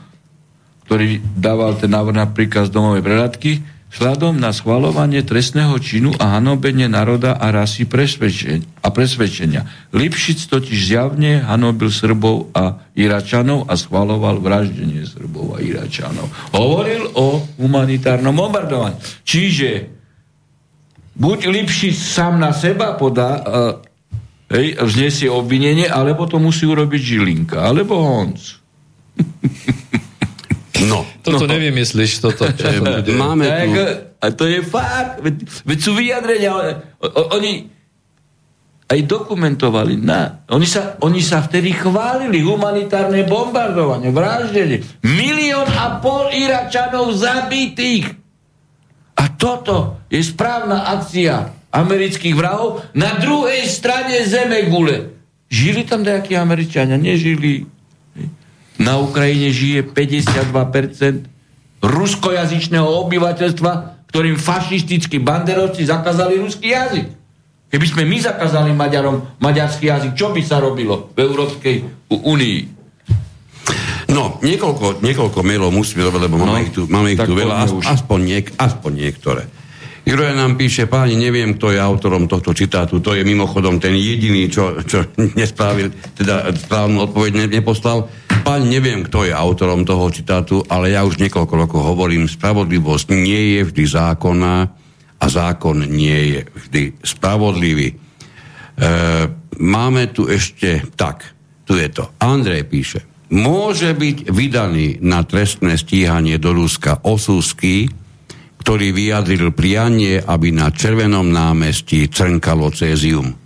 ktorý dával ten návrh na príkaz domovej preradky, vzhľadom na schvalovanie trestného činu a hanobenie národa a rasy a presvedčenia. Lipšic totiž zjavne hanobil Srbov a Iračanov a schvaloval vraždenie Srbov a Iračanov. Hovoril o humanitárnom bombardovaní. Čiže buď Lipšic sám na seba podá, uh, hej, vznesie obvinenie, alebo to musí urobiť Žilinka, alebo Honc. No. Toto No. nevymyslíš, toto. Čo to bude. Máme tu... a to je fakt. Veď, veď sú vyjadrenia. O, o, oni aj dokumentovali. Na, oni, sa, oni sa vtedy chválili. Humanitárne bombardovanie, vraždenie. Milión a pol Iračanov zabitých. A toto je správna akcia amerických vrahov na druhej strane zeme gule. Žili tam nejakí Američania? Nežili. Na Ukrajine žije 52% ruskojazyčného obyvateľstva, ktorým fašistickí banderovci zakázali ruský jazyk. Keby sme my zakázali Maďarom maďarský jazyk, čo by sa robilo v Európskej únii? No, niekoľko, niekoľko mailov musíme robiť, lebo máme No, ich tu, máme ich tu veľa, aspoň, niek, aspoň niektoré. Juraj nám píše, páni, neviem, kto je autorom tohto citátu, to je mimochodom ten jediný, čo, čo nespravil, teda správnu odpoveď ne, neposlal. Páni, neviem, kto je autorom toho citátu, ale ja už niekoľko rokov hovorím, spravodlivosť nie je vždy zákonná a zákon nie je vždy spravodlivý. E, máme tu ešte, tak, tu je to. Andrej píše, môže byť vydaný na trestné stíhanie do Ruska Osusky, ktorý vyjadril prianie, aby na Červenom námestí crnkalo cézium.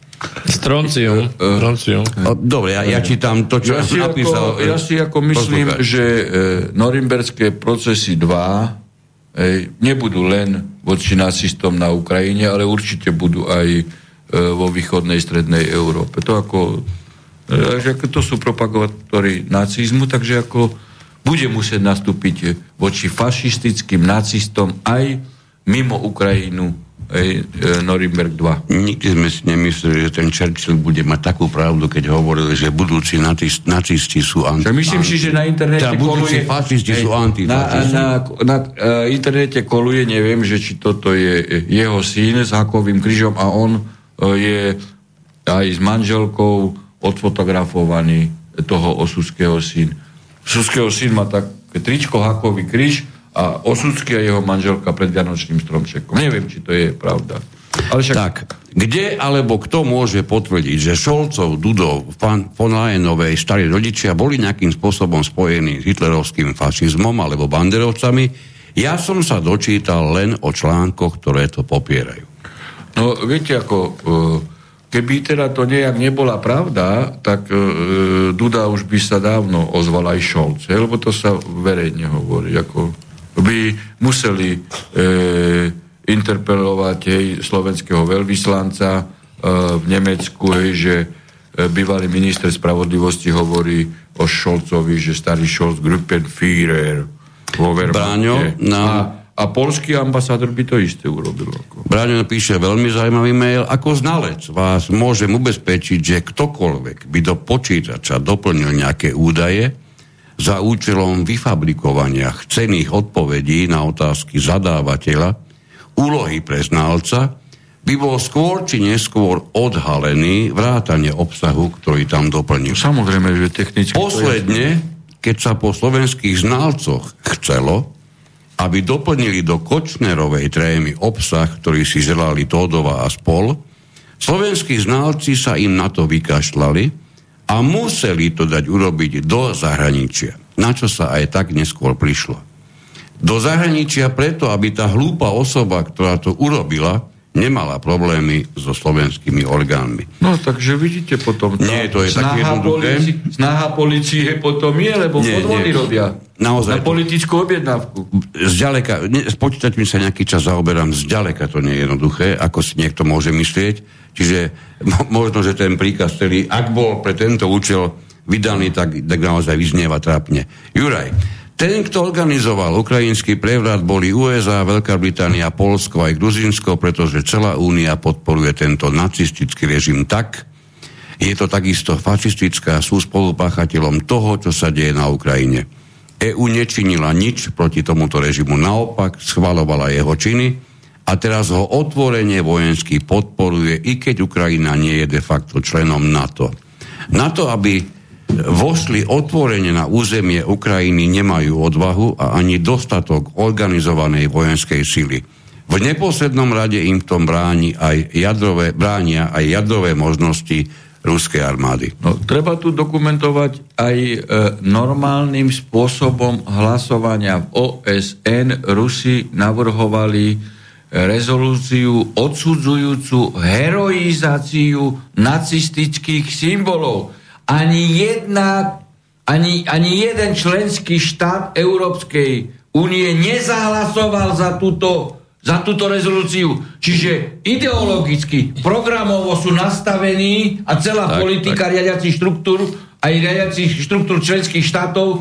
Stroncium. Stroncium. O, Dobre, ja, ja čítam to, čo Ja si, napísal. ako, ja si ako myslím, poslucháč. že e, norimberské procesy 2 e, nebudú len voči nacistom na Ukrajine, ale určite budú aj e, vo východnej strednej Európe. To ako, e, že ako to sú propagátori nacizmu, takže ako bude musieť nastúpiť e, voči fašistickým nacistom aj mimo Ukrajinu e, e, Norimberg 2. Nikdy sme si nemysleli, že ten Churchill bude mať takú pravdu, keď hovoril, že budúci nacis- nacisti sú anti. Myslím si, že na internete Teda budúci koluje... fašisti Hej, sú na, antifašisti. na, na uh, internete koluje, neviem, že či toto je eh, jeho syn s hakovým krížom a on uh, je aj s manželkou odfotografovaný toho osudského syn. Osudského syn má také tričko, hakový kríž a osudský a jeho manželka pred Vianočným stromčekom. Neviem, či to je pravda. Ale však Tak, kde alebo kto môže potvrdiť, že Šolcov, Dudov, von, von Leyenovej starí rodičia boli nejakým spôsobom spojení s hitlerovským fašizmom alebo banderovcami? Ja som sa dočítal len o článkoch, ktoré to popierajú. No, viete, ako, e, keby teda to nejak nebola pravda, tak e, Duda už by sa dávno ozval aj Šolc, lebo to sa verejne hovorí, ako by museli e, interpelovať hej, slovenského veľvyslanca e, v Nemecku, hej, že e, bývalý minister spravodlivosti hovorí o Šolcovi, že starý Šolc Gruppenführer vo Wehrmachte. Bráňo, na- A, a polský ambasádor by to isté urobil. Ako. Braňo píše veľmi zaujímavý mail. Ako znalec vás môžem ubezpečiť, že ktokoľvek by do počítača doplnil nejaké údaje za účelom vyfabrikovania chcených odpovedí na otázky zadávateľa, úlohy pre znalca, by bol skôr či neskôr odhalený vrátane obsahu, ktorý tam doplnil. Samozrejme, že technicky... Posledne, keď sa po slovenských znalcoch chcelo, aby doplnili do Kočnerovej trémy obsah, ktorý si želali Tódova a spol, slovenskí znalci sa im na to vykašľali a museli to dať urobiť do zahraničia, na čo sa aj tak neskôr prišlo. Do zahraničia preto, aby tá hlúpa osoba, ktorá to urobila, nemala problémy so slovenskými orgánmi. No, takže vidíte potom... tá Nie, to je také snaha jednoduché. polici- Snaha policie potom je, lebo Nie, podvody nie. robia. Naozaj Na politickú objednávku. zďaleka, ne, s počítačmi sa nejaký čas zaoberám, zďaleka to nie je jednoduché, ako si niekto môže myslieť. Čiže mo- možno, že ten príkaz, ktorý, ak bol pre tento účel vydaný, tak, tak naozaj vyznieva trápne. Juraj, ten, kto organizoval ukrajinský prevrat, boli USA, Veľká Británia, Polsko aj Gruzinsko, pretože celá únia podporuje tento nacistický režim tak, je to takisto fašistická, sú spolupáchateľom toho, čo sa deje na Ukrajine. EÚ nečinila nič proti tomuto režimu, naopak schvalovala jeho činy a teraz ho otvorene vojensky podporuje, i keď Ukrajina nie je de facto členom NATO. Na to, aby vošli otvorene na územie Ukrajiny, nemajú odvahu a ani dostatok organizovanej vojenskej sily. V neposlednom rade im v tom bráni aj jadrové, bránia aj jadrové možnosti ruskej armády. No, treba tu dokumentovať aj e, normálnym spôsobom hlasovania v OSN. Rusi navrhovali rezolúciu odsudzujúcu heroizáciu nacistických symbolov. Ani jedna, ani, ani jeden členský štát Európskej únie nezahlasoval za túto za túto rezolúciu. Čiže ideologicky, programovo sú nastavení a celá tak, politika tak. riadiacich štruktúr aj riadiacich štruktúr členských štátov e,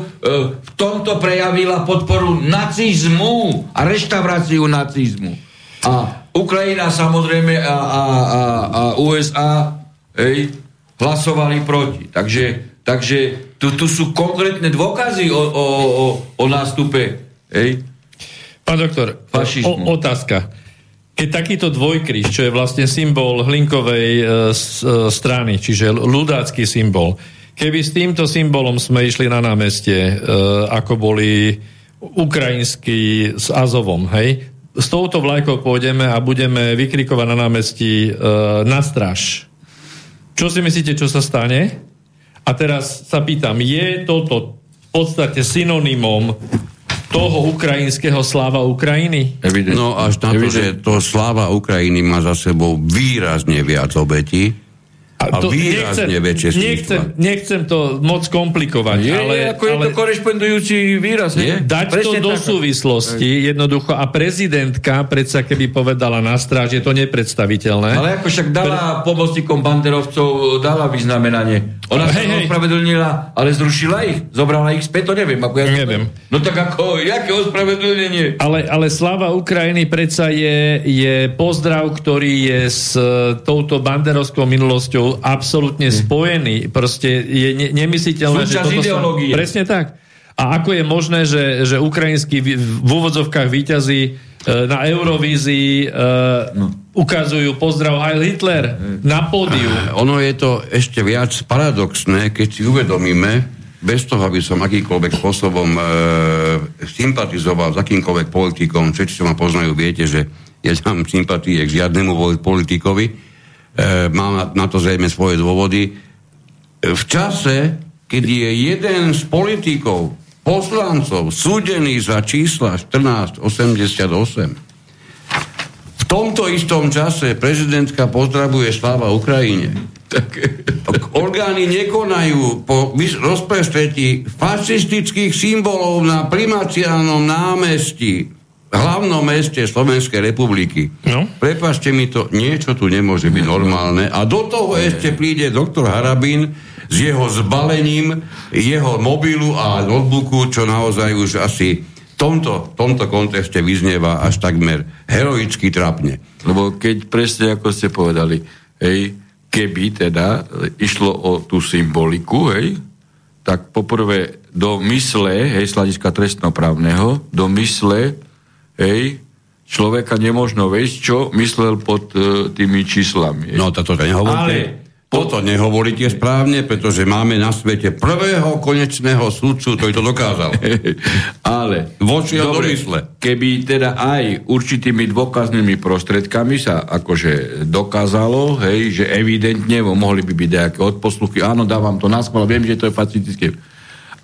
v tomto prejavila podporu nacizmu a reštauráciu nacizmu. A Ukrajina samozrejme a, a, a, a USA ej, hlasovali proti. Takže, takže tu, tu sú konkrétne dôkazy o, o, o, o nástupe ej, Pán doktor, o, otázka. Keď takýto dvojkríž, čo je vlastne symbol hlinkovej e, s, e, strany, čiže ľudácky symbol, keby s týmto symbolom sme išli na námestie, e, ako boli ukrajinskí s Azovom, hej, s touto vlajkou pôjdeme a budeme vykrikovať na námestí e, na straž. Čo si myslíte, čo sa stane? A teraz sa pýtam, je toto v podstate synonymom toho ukrajinského sláva Ukrajiny? Evidentne. No až na to, že to sláva Ukrajiny má za sebou výrazne viac obetí, a, to, výrazne nechcem, väčšie nechcem, nechcem to moc komplikovať, je, ale... Ako je ale, to korešpondujúci výraz. Je? Dať Presne to do tak. súvislosti, jednoducho, a prezidentka predsa keby povedala na stráž, je to nepredstaviteľné. Ale ako však dala Pre... pomocníkom banderovcov, dala vyznamenanie. Ona hej, sa hej. ospravedlnila, ale zrušila ich, zobrala ich späť, to neviem. Ako ja neviem. No tak ako, jaké ospravedlnenie? Ale, ale sláva Ukrajiny predsa je, je pozdrav, ktorý je s touto banderovskou minulosťou absolútne spojený. Proste je ne, nemysliteľné, že toto ideológie. Sa, presne tak. A ako je možné, že, že ukrajinskí v, v úvodzovkách výťazí e, na Eurovízii e, no. ukazujú pozdrav Heil Hitler na pódiu. Ono je to ešte viac paradoxné, keď si uvedomíme, bez toho, aby som akýkoľvek spôsobom e, sympatizoval s akýmkoľvek politikom, všetci, čo ma poznajú, viete, že ja mám sympatie k žiadnemu politikovi, má na to zrejme svoje dôvody. V čase, keď je jeden z politikov, poslancov, súdený za čísla 1488, v tomto istom čase prezidentka pozdravuje sláva Ukrajine. Tak orgány nekonajú po rozprestretí fašistických symbolov na primaciálnom námestí hlavnom meste Slovenskej republiky. No. Prepašte mi to, niečo tu nemôže byť normálne. A do toho ešte príde doktor Harabín s jeho zbalením jeho mobilu a notebooku, čo naozaj už asi v tomto, tomto kontexte vyznieva až takmer heroicky trapne. Lebo keď presne ako ste povedali, hej, keby teda išlo o tú symboliku, hej, tak poprvé do mysle, hej, sladiska trestnoprávneho, do mysle hej, človeka nemožno vejsť, čo myslel pod uh, tými číslami. Hej. No, toto nehovoríte. Ale toto nehovoríte správne, pretože máme na svete prvého konečného súdcu, ktorý to dokázal. Ale voči a domysle. Keby teda aj určitými dôkaznými prostredkami sa akože dokázalo, hej, že evidentne mohli by byť nejaké odposluchy, áno, dávam to na schvál, viem, že to je facistické.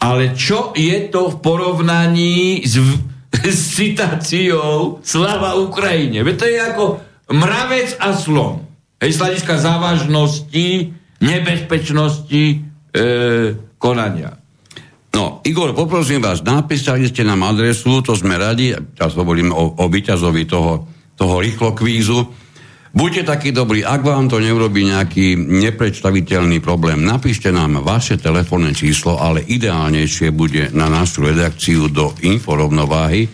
Ale čo je to v porovnaní s s citáciou Slava Ukrajine. Veď to je ako mravec a slon. Hej, z závažnosti, nebezpečnosti e, konania. No, Igor, poprosím vás, napísali ste nám adresu, to sme radi, teraz hovorím o, o vyťazovi toho, toho rýchlo kvízu, Buďte takí dobrí, ak vám to neurobi nejaký nepredstaviteľný problém, napíšte nám vaše telefónne číslo, ale ideálnejšie bude na našu redakciu do inforovnováhy,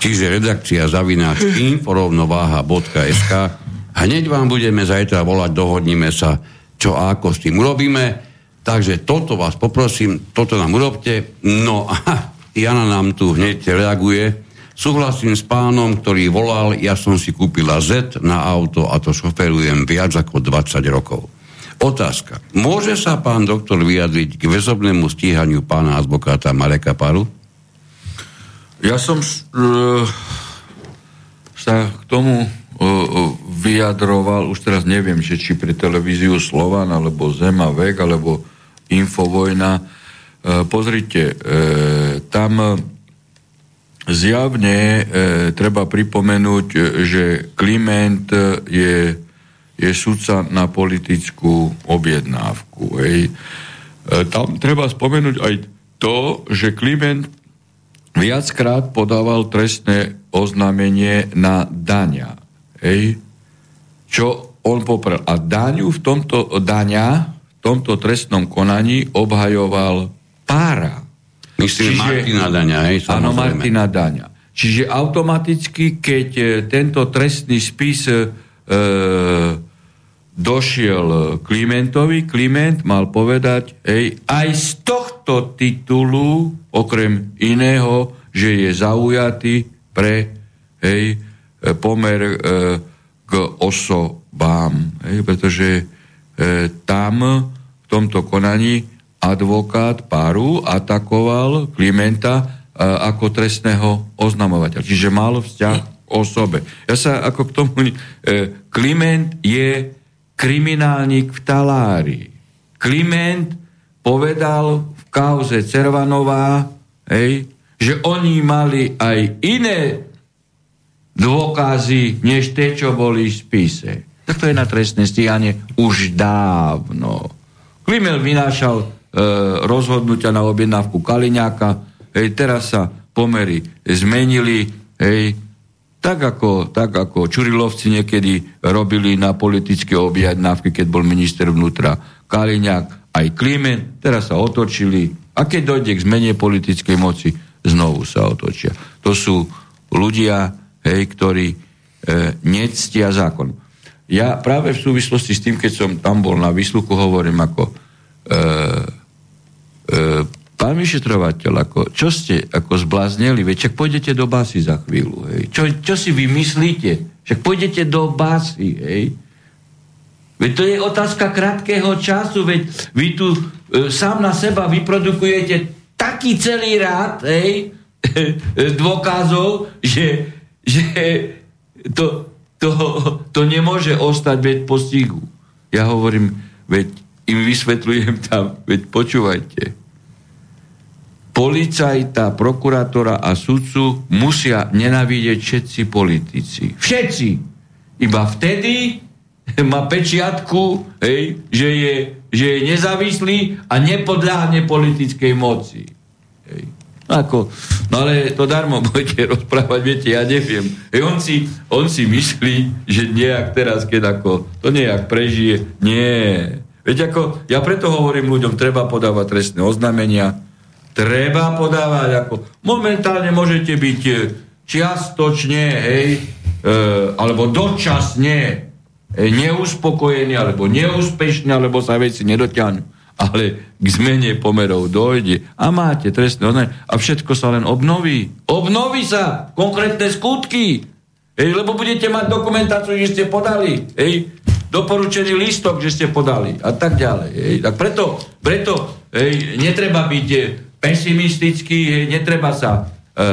čiže redakcia zavináč inforovnováha.sk. Hneď vám budeme zajtra volať, dohodníme sa, čo a ako s tým urobíme. Takže toto vás poprosím, toto nám urobte. No a Jana nám tu hneď reaguje, Súhlasím s pánom, ktorý volal, ja som si kúpila Z na auto a to šoferujem viac ako 20 rokov. Otázka. Môže sa pán doktor vyjadriť k väzobnému stíhaniu pána advokáta Mareka Paru? Ja som uh, sa k tomu uh, vyjadroval, už teraz neviem, že či pre televíziu Slovan, alebo Zema Vek, alebo Infovojna. E, pozrite, e, tam zjavne e, treba pripomenúť, e, že Kliment je, je sudca na politickú objednávku. Hej. E, tam treba spomenúť aj to, že Kliment viackrát podával trestné oznámenie na dania. Hej čo on poprel. A Daňu v tomto, Daňa v tomto trestnom konaní obhajoval pára. Myslím Čiže, Martina Daňa, hej? Áno, Martina Daňa. Čiže automaticky, keď e, tento trestný spis e, došiel Klimentovi, Kliment mal povedať, hej, aj z tohto titulu, okrem iného, že je zaujatý pre hej, pomer e, k osobám. Hej, pretože e, tam v tomto konaní advokát páru atakoval Klimenta e, ako trestného oznamovateľa. Čiže mal vzťah osobe. Ja sa ako k tomu... E, Kliment je kriminálnik v talári. Kliment povedal v kauze Cervanová, hej, že oni mali aj iné dôkazy, než tie, čo boli v spise. Tak to je na trestné stíhanie už dávno. Klimel vynášal rozhodnutia na objednávku Kaliňáka, hej, teraz sa pomery zmenili, hej, tak ako, tak ako Čurilovci niekedy robili na politické objednávky, keď bol minister vnútra Kaliňák, aj Klimen, teraz sa otočili a keď dojde k zmene politickej moci, znovu sa otočia. To sú ľudia, hej, ktorí e, nectia zákon. Ja práve v súvislosti s tým, keď som tam bol na výsluchu, hovorím ako e, e, pán vyšetrovateľ, ako, čo ste ako zblázneli, veď však pôjdete do básy za chvíľu, hej. Čo, čo si vymyslíte? Však pôjdete do básy, hej. Veď to je otázka krátkeho času, veď vy tu e, sám na seba vyprodukujete taký celý rád, hej, dôkazov, že že to, to, to nemôže ostať bez postihu. Ja hovorím, veď im vysvetľujem tam, veď počúvajte. Policajta, prokurátora a sudcu musia nenávidieť všetci politici. Všetci! Iba vtedy má pečiatku, hej, že, je, že je nezávislý a nepodľahne politickej moci. Hej. Ako, no ale to darmo budete rozprávať, viete, ja neviem. E on, si, on si myslí, že nejak teraz, keď ako to nejak prežije. Nie. Veď ako, ja preto hovorím ľuďom, treba podávať trestné oznámenia, treba podávať ako, momentálne môžete byť e, čiastočne, hej, e, alebo dočasne e, neuspokojený, alebo neúspešný, alebo sa veci nedotiahnu ale k zmene pomerov dojde a máte trestné oznámenie a všetko sa len obnoví. Obnoví sa konkrétne skutky. Ej, lebo budete mať dokumentáciu, že ste podali. Ej, doporučený listok, že ste podali a tak ďalej. Ej, tak preto, preto ej, netreba byť pesimistický, ej, netreba sa e,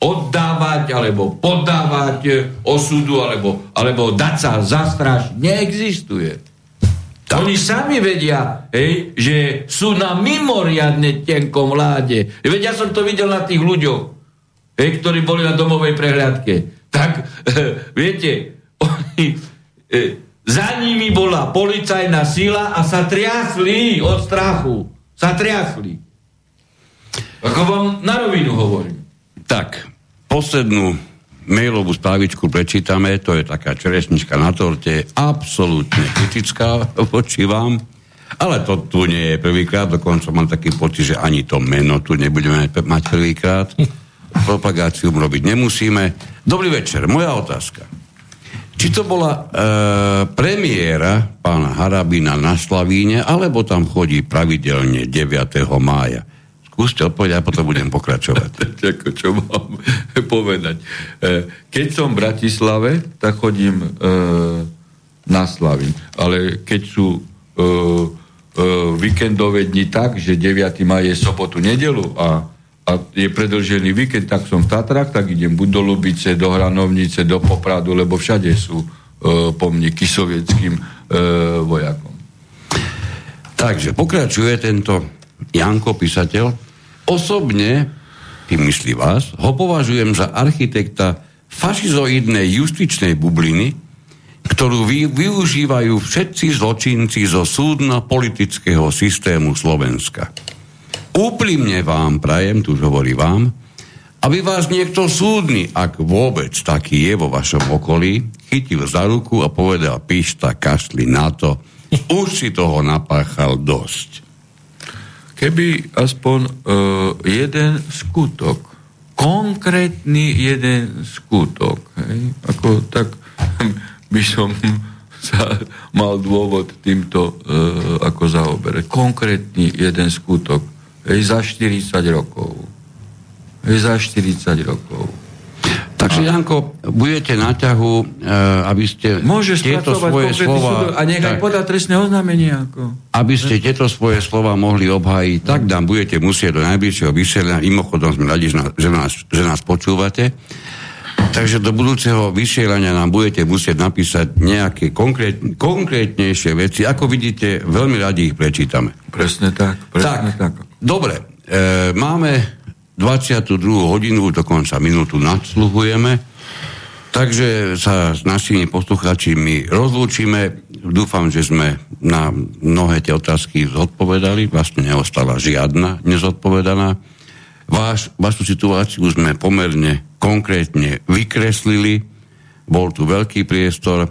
oddávať alebo poddávať e, osudu alebo, alebo dať sa zastrašiť. Neexistuje. Tak. Oni sami vedia, hej, že sú na mimoriadne tenkom láde. Veď ja som to videl na tých ľuďoch, hej, ktorí boli na domovej prehľadke. Tak, e, viete, oni, e, za nimi bola policajná sila a sa triasli od strachu. Sa triasli. Ako vám na rovinu hovorím. Tak, poslednú mailovú správičku prečítame, to je taká čerešnička na torte, absolútne kritická voči vám, ale to tu nie je prvýkrát, dokonca mám taký pocit, že ani to meno tu nebudeme mať prvýkrát. Propagáciu robiť nemusíme. Dobrý večer, moja otázka. Či to bola e, premiéra pána Harabina na Slavíne, alebo tam chodí pravidelne 9. mája? Skúste odpovedať a potom budem pokračovať. Ako čo mám povedať. E, keď som v Bratislave, tak chodím e, na Slavy. Ale keď sú e, e, víkendové dni tak, že 9. maj je sobotu, nedelu a, a je predlžený víkend, tak som v Tatrách, tak idem buď do Lubice, do Hranovnice, do Popradu, lebo všade sú pomníky sovietským e, vojakom. Takže pokračuje tento Janko, písateľ. Osobne, tým myslí vás, ho považujem za architekta fašizoidnej justičnej bubliny, ktorú vy, využívajú všetci zločinci zo súdno-politického systému Slovenska. Úprimne vám prajem, tu už hovorí vám, aby vás niekto súdny, ak vôbec taký je vo vašom okolí, chytil za ruku a povedal, píšta, kašli na to, už si toho napáchal dosť. Keby aspoň uh, jeden skutok, konkrétny jeden skutok, hej, ako tak by som sa mal dôvod týmto uh, ako zaoberať. Konkrétny jeden skutok, hej, za 40 rokov za 40 rokov. Takže, Janko, budete na ťahu, e, aby ste Môžeš tieto svoje slova... A nech aj podá trestné oznámenie. Ako. Aby ste tieto svoje slova mohli obhájiť, tak nám budete musieť do najbližšieho vysielania, mimochodom sme radi, že nás, že nás počúvate, takže do budúceho vysielania nám budete musieť napísať nejaké konkrét, konkrétnejšie veci. Ako vidíte, veľmi radi ich prečítame. Presne tak. Presne tak. tak. Dobre, e, máme 22. hodinu, dokonca minútu nadsluhujeme. Takže sa s našimi poslucháčimi rozlúčime. Dúfam, že sme na mnohé tie otázky zodpovedali. Vlastne neostala žiadna nezodpovedaná. Váš, vašu situáciu sme pomerne konkrétne vykreslili. Bol tu veľký priestor. E,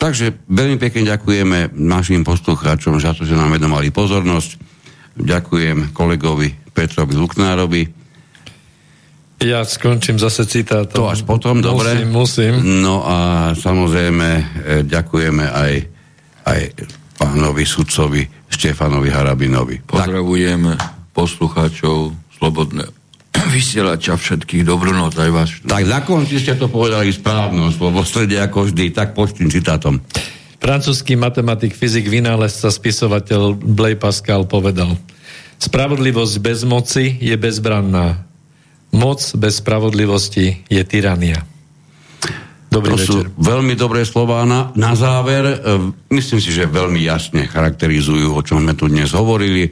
takže veľmi pekne ďakujeme našim poslucháčom za to, že nám vedomali pozornosť. Ďakujem kolegovi Petrovi Luknárovi. Ja skončím zase citátom. To až potom, dobre. Musím, musím. No a samozrejme e, ďakujeme aj, aj pánovi sudcovi Štefanovi Harabinovi. Pozdravujem tak. Poslucháčov Slobodné vysielača všetkých. Dobrú noc aj vás. Tak na konci ste to povedali správno, lebo strede ako vždy, tak počtým citátom. Francúzsky matematik, fyzik, vynálezca, spisovateľ Blaise Pascal povedal – Spravodlivosť bez moci je bezbranná. Moc bez spravodlivosti je tyrania. Dobrý to večer. sú veľmi dobré slová na, na záver. E, myslím si, že veľmi jasne charakterizujú, o čom sme tu dnes hovorili.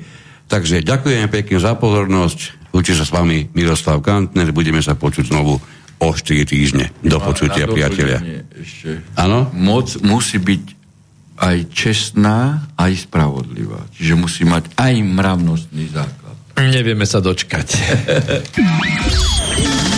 Takže ďakujem pekne za pozornosť. Učí sa s vami Miroslav Kantner. Budeme sa počuť znovu o 4 týždne. Do počutia, priatelia. Áno? Moc musí byť aj čestná, aj spravodlivá. Čiže musí mať aj mravnostný základ. Nevieme sa dočkať.